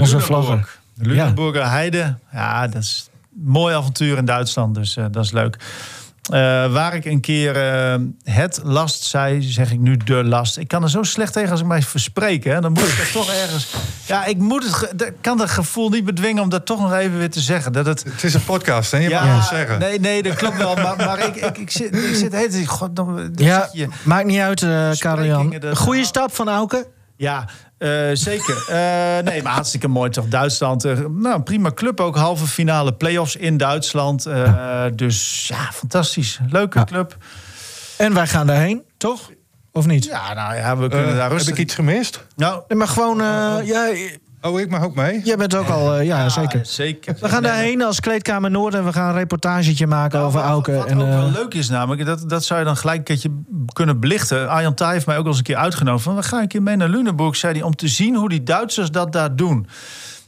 [SPEAKER 2] onze.
[SPEAKER 4] Luneburger ja. Heide. Ja, dat is een mooi avontuur in Duitsland. Dus uh, dat is leuk. Uh, waar ik een keer uh, het last zei, zeg ik nu de last. Ik kan er zo slecht tegen als ik mij verspreek. Hè? Dan moet ik er toch ergens. Ja, ik moet het, kan het gevoel niet bedwingen om dat toch nog even weer te zeggen. Dat het,
[SPEAKER 3] het is een podcast, hè? Je ja, mag het zeggen.
[SPEAKER 4] Nee, nee, dat klopt wel. Maar, maar ik, ik, ik, zit, ik zit heet, God, dan,
[SPEAKER 2] ja, je, maakt niet uit, uh, Karel Jan. Goeie stap van Auken.
[SPEAKER 4] Ja, uh, zeker. Uh, nee, maar hartstikke mooi toch. Duitsland, uh, nou, prima club ook. Halve finale play-offs in Duitsland. Ja. Dus ja, fantastisch. Leuke ja. club.
[SPEAKER 2] En wij gaan daarheen, toch? Of niet?
[SPEAKER 4] Ja, nou ja, we kunnen daar rustig...
[SPEAKER 3] Heb ik iets gemist?
[SPEAKER 4] Nou,
[SPEAKER 2] nee, maar gewoon... ja,
[SPEAKER 3] Oh, ik mag ook mee?
[SPEAKER 2] Jij bent ook al, uh, ja, zeker.
[SPEAKER 4] zeker.
[SPEAKER 2] We gaan daarheen als Kleedkamer Noord en we gaan een reportagetje maken
[SPEAKER 4] nou,
[SPEAKER 2] over Auken.
[SPEAKER 4] Wat,
[SPEAKER 2] en,
[SPEAKER 4] ook wel leuk is namelijk, dat, dat zou je dan gelijk een keertje kunnen belichten. Arjan Thij heeft mij ook al eens een keer uitgenodigd. Van, we gaan een keer mee naar Lunenburg, zei hij, om te zien hoe die Duitsers dat daar doen.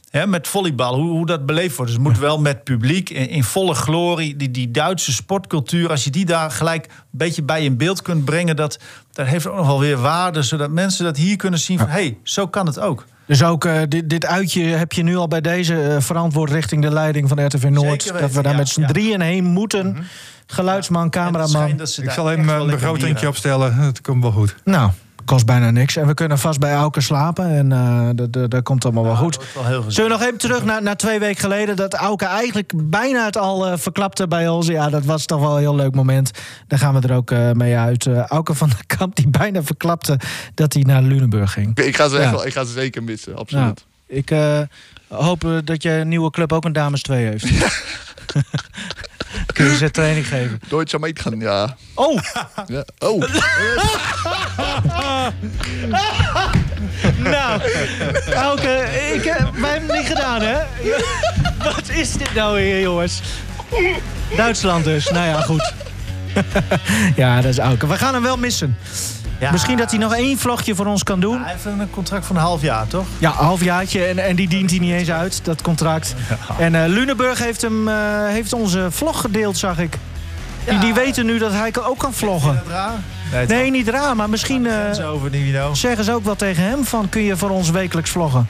[SPEAKER 4] He, met volleybal, hoe, hoe dat beleefd wordt. Dus het moet wel met publiek, in, in, volle glorie. Die, die Duitse sportcultuur, als je die daar gelijk een beetje bij in beeld kunt brengen... dat, dat heeft ook nog wel weer waarde, zodat mensen dat hier kunnen zien van... hé, hey, zo kan het ook.
[SPEAKER 2] Dus ook uh, dit, dit uitje heb je nu al bij deze uh, verantwoord richting de leiding van RTV Noord. Weten, dat we daar ja, met z'n ja. drieën heen moeten. Mm -hmm. Geluidsman, cameraman.
[SPEAKER 3] Ik zal even een begrotingje opstellen. Het komt wel goed.
[SPEAKER 2] Nou, kost bijna niks. En we kunnen vast bij Auken slapen. En uh, dat, dat komt allemaal wel goed.
[SPEAKER 4] Wel
[SPEAKER 2] Zullen we nog even terug naar, naar twee weken geleden... dat Auken eigenlijk bijna het al uh, verklapte bij ons. Ja, dat was toch wel een heel leuk moment. Daar gaan we er ook uh, mee uit. Auke van der Kamp die bijna verklapte dat hij naar Lunenburg ging.
[SPEAKER 10] Ik ga ze, echt wel, ik ga ze zeker missen, absoluut.
[SPEAKER 2] Ik hoop dat je nieuwe club ook een dames 2 heeft. Kun je ze training geven?
[SPEAKER 10] Deutsche gaan, ja.
[SPEAKER 2] Oh!
[SPEAKER 10] Ja. Oh!
[SPEAKER 2] nou, Elke, ik, wij hebben het niet gedaan, hè? Wat is dit nou weer, jongens? Duitsland dus. Nou ja, goed. ja, dat is Auke. We gaan hem wel missen. Ja. Misschien dat hij nog één vlogje voor ons kan doen. Ja,
[SPEAKER 4] hij heeft een contract van een half jaar, toch?
[SPEAKER 2] Ja, een halfjaartje. En, en die dient hij niet eens uit, dat contract. Ja. En uh, Lunenburg heeft, hem, uh, heeft onze vlog gedeeld, zag ik. Die, die weten nu dat hij ook kan vloggen. Nee, nee niet raar, maar misschien uh,
[SPEAKER 4] over,
[SPEAKER 2] zeggen ze ook wel tegen hem van... kun je voor ons wekelijks vloggen?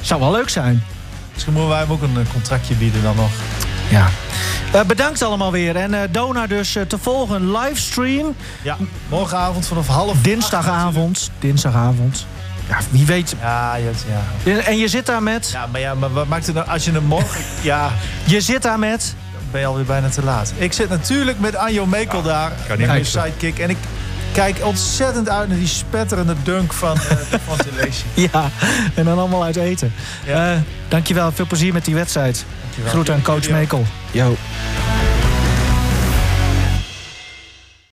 [SPEAKER 2] Zou wel leuk zijn.
[SPEAKER 4] Misschien moeten wij hem ook een contractje bieden dan nog.
[SPEAKER 2] Ja. Uh, bedankt allemaal weer. En uh, Dona dus uh, te volgen livestream.
[SPEAKER 4] Ja, morgenavond vanaf half
[SPEAKER 2] Dinsdagavond. Dinsdagavond. Ja, wie weet.
[SPEAKER 4] Ja, ja.
[SPEAKER 2] En je zit daar met...
[SPEAKER 4] Ja, maar, ja, maar wat maakt het nou als je hem morgen... ja.
[SPEAKER 2] Je zit daar met...
[SPEAKER 4] Dan ben je alweer bijna te laat. Ik zit natuurlijk met Anjo Mekel ja, daar. Kan niet sidekick. En ik kijk ontzettend uit naar die spetterende dunk van, uh, van
[SPEAKER 2] Ja, en dan allemaal uit eten. Ja. Uh, dankjewel, veel plezier met die wedstrijd. Dankjewel. Groet aan coach Mekel. Jo.